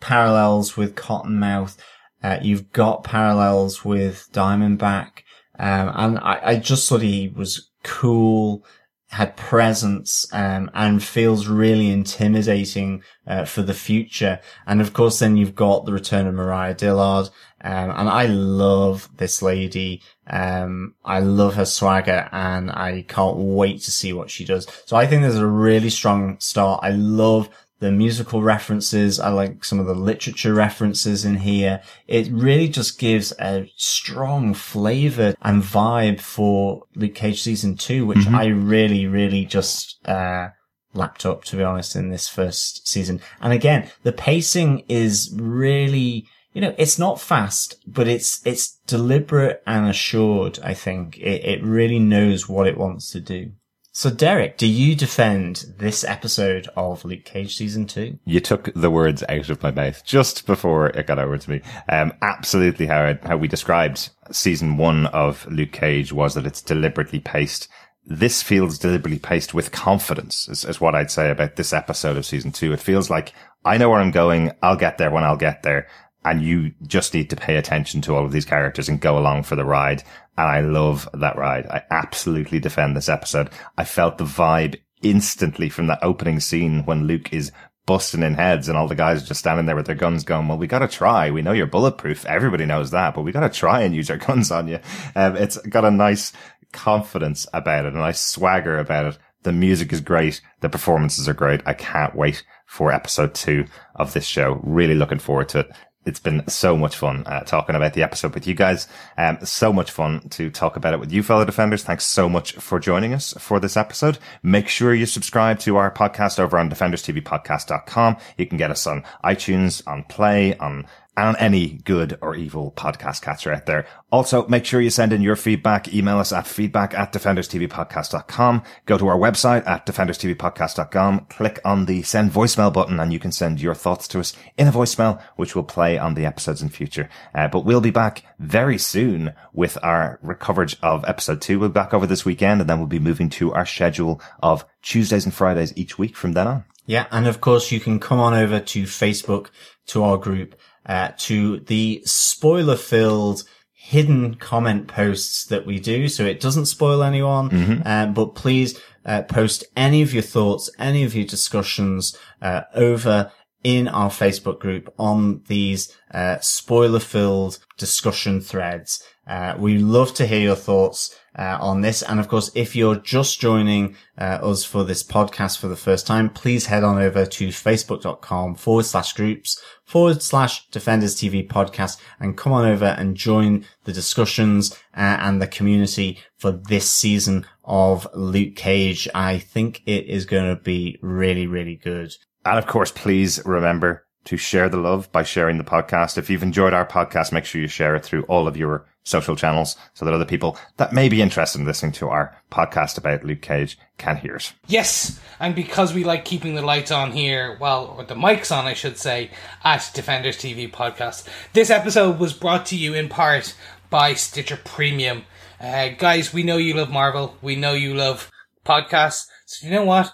parallels with Cottonmouth. Uh, you've got parallels with Diamondback. Um, and I, I just thought he was cool, had presence, um, and feels really intimidating, uh, for the future. And of course, then you've got the return of Mariah Dillard. Um, and I love this lady. Um, I love her swagger and I can't wait to see what she does. So I think there's a really strong start. I love the musical references. I like some of the literature references in here. It really just gives a strong flavor and vibe for Luke Cage season two, which I really, really just, uh, lapped up, to be honest, in this first season. And again, the pacing is really, you know, it's not fast, but it's, it's deliberate and assured. I think it, it really knows what it wants to do. So Derek, do you defend this episode of Luke Cage season two? You took the words out of my mouth just before it got over to me. Um, absolutely how, how we described season one of Luke Cage was that it's deliberately paced. This feels deliberately paced with confidence is, is what I'd say about this episode of season two. It feels like I know where I'm going. I'll get there when I'll get there. And you just need to pay attention to all of these characters and go along for the ride. And I love that ride. I absolutely defend this episode. I felt the vibe instantly from that opening scene when Luke is busting in heads and all the guys are just standing there with their guns going, well, we got to try. We know you're bulletproof. Everybody knows that, but we got to try and use our guns on you. Um, it's got a nice confidence about it, a nice swagger about it. The music is great. The performances are great. I can't wait for episode two of this show. Really looking forward to it. It's been so much fun uh, talking about the episode with you guys. Um, so much fun to talk about it with you, fellow defenders. Thanks so much for joining us for this episode. Make sure you subscribe to our podcast over on defenderstvpodcast.com. You can get us on iTunes, on Play, on and any good or evil podcast catcher out there. Also, make sure you send in your feedback. Email us at feedback at defenderstvpodcast.com. Go to our website at defenderstvpodcast.com. Click on the send voicemail button and you can send your thoughts to us in a voicemail, which will play on the episodes in future. Uh, but we'll be back very soon with our coverage of episode two. We'll be back over this weekend and then we'll be moving to our schedule of Tuesdays and Fridays each week from then on. Yeah. And of course, you can come on over to Facebook to our group, uh, to the spoiler filled hidden comment posts that we do. So it doesn't spoil anyone. Um, but please, uh, post any of your thoughts, any of your discussions, uh, over in our Facebook group on these, uh, spoiler filled discussion threads. Uh, we love to hear your thoughts. Uh, on this. And of course, if you're just joining uh, us for this podcast for the first time, please head on over to facebook.com forward slash groups forward slash defenders TV podcast and come on over and join the discussions uh, and the community for this season of Luke Cage. I think it is going to be really, really good. And of course, please remember to share the love by sharing the podcast. If you've enjoyed our podcast, make sure you share it through all of your social channels so that other people that may be interested in listening to our podcast about Luke Cage can hear it. Yes, and because we like keeping the lights on here, well, or the mics on, I should say, at Defenders TV Podcast. This episode was brought to you in part by Stitcher Premium. Uh, guys, we know you love Marvel. We know you love podcasts. So you know what?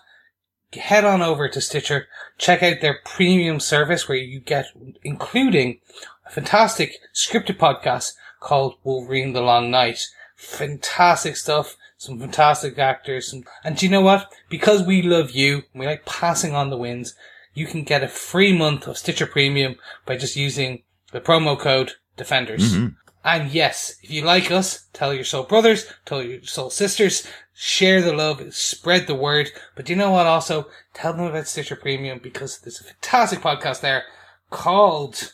Head on over to Stitcher. Check out their premium service where you get, including a fantastic scripted podcast called Wolverine the Long Night. Fantastic stuff. Some fantastic actors. Some, and do you know what? Because we love you, and we like passing on the wins, you can get a free month of Stitcher Premium by just using the promo code Defenders. Mm-hmm. And yes, if you like us, tell your soul brothers, tell your soul sisters, share the love, spread the word. But do you know what also? Tell them about Stitcher Premium because there's a fantastic podcast there called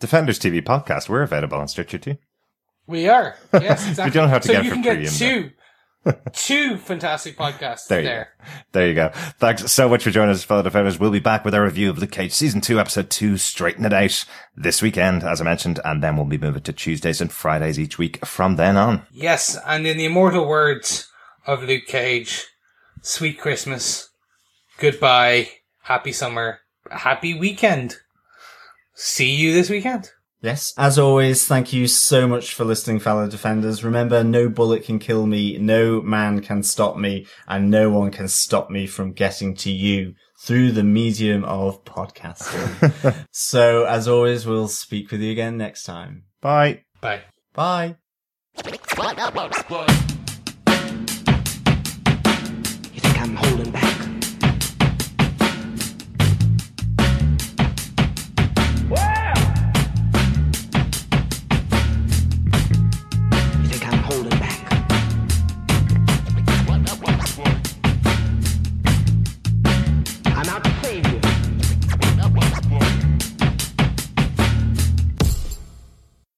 Defenders TV podcast. We're available on Stitcher too. We Are. Yes, exactly. don't have to so get it you can get two, two fantastic podcasts There there. you go. There you go. Thanks so much for joining us, fellow defenders. We'll be back with our review of Luke Cage season two, episode two, Straighten It Out this weekend, as I mentioned, and then we'll be moving to Tuesdays and Fridays each week from then on. Yes, and in the immortal words of Luke Cage, sweet Christmas, goodbye, happy summer, happy weekend. See you this weekend. Yes. As always, thank you so much for listening, fellow defenders. Remember, no bullet can kill me, no man can stop me, and no one can stop me from getting to you, through the medium of podcasting. so, as always, we'll speak with you again next time. Bye. Bye. Bye. What?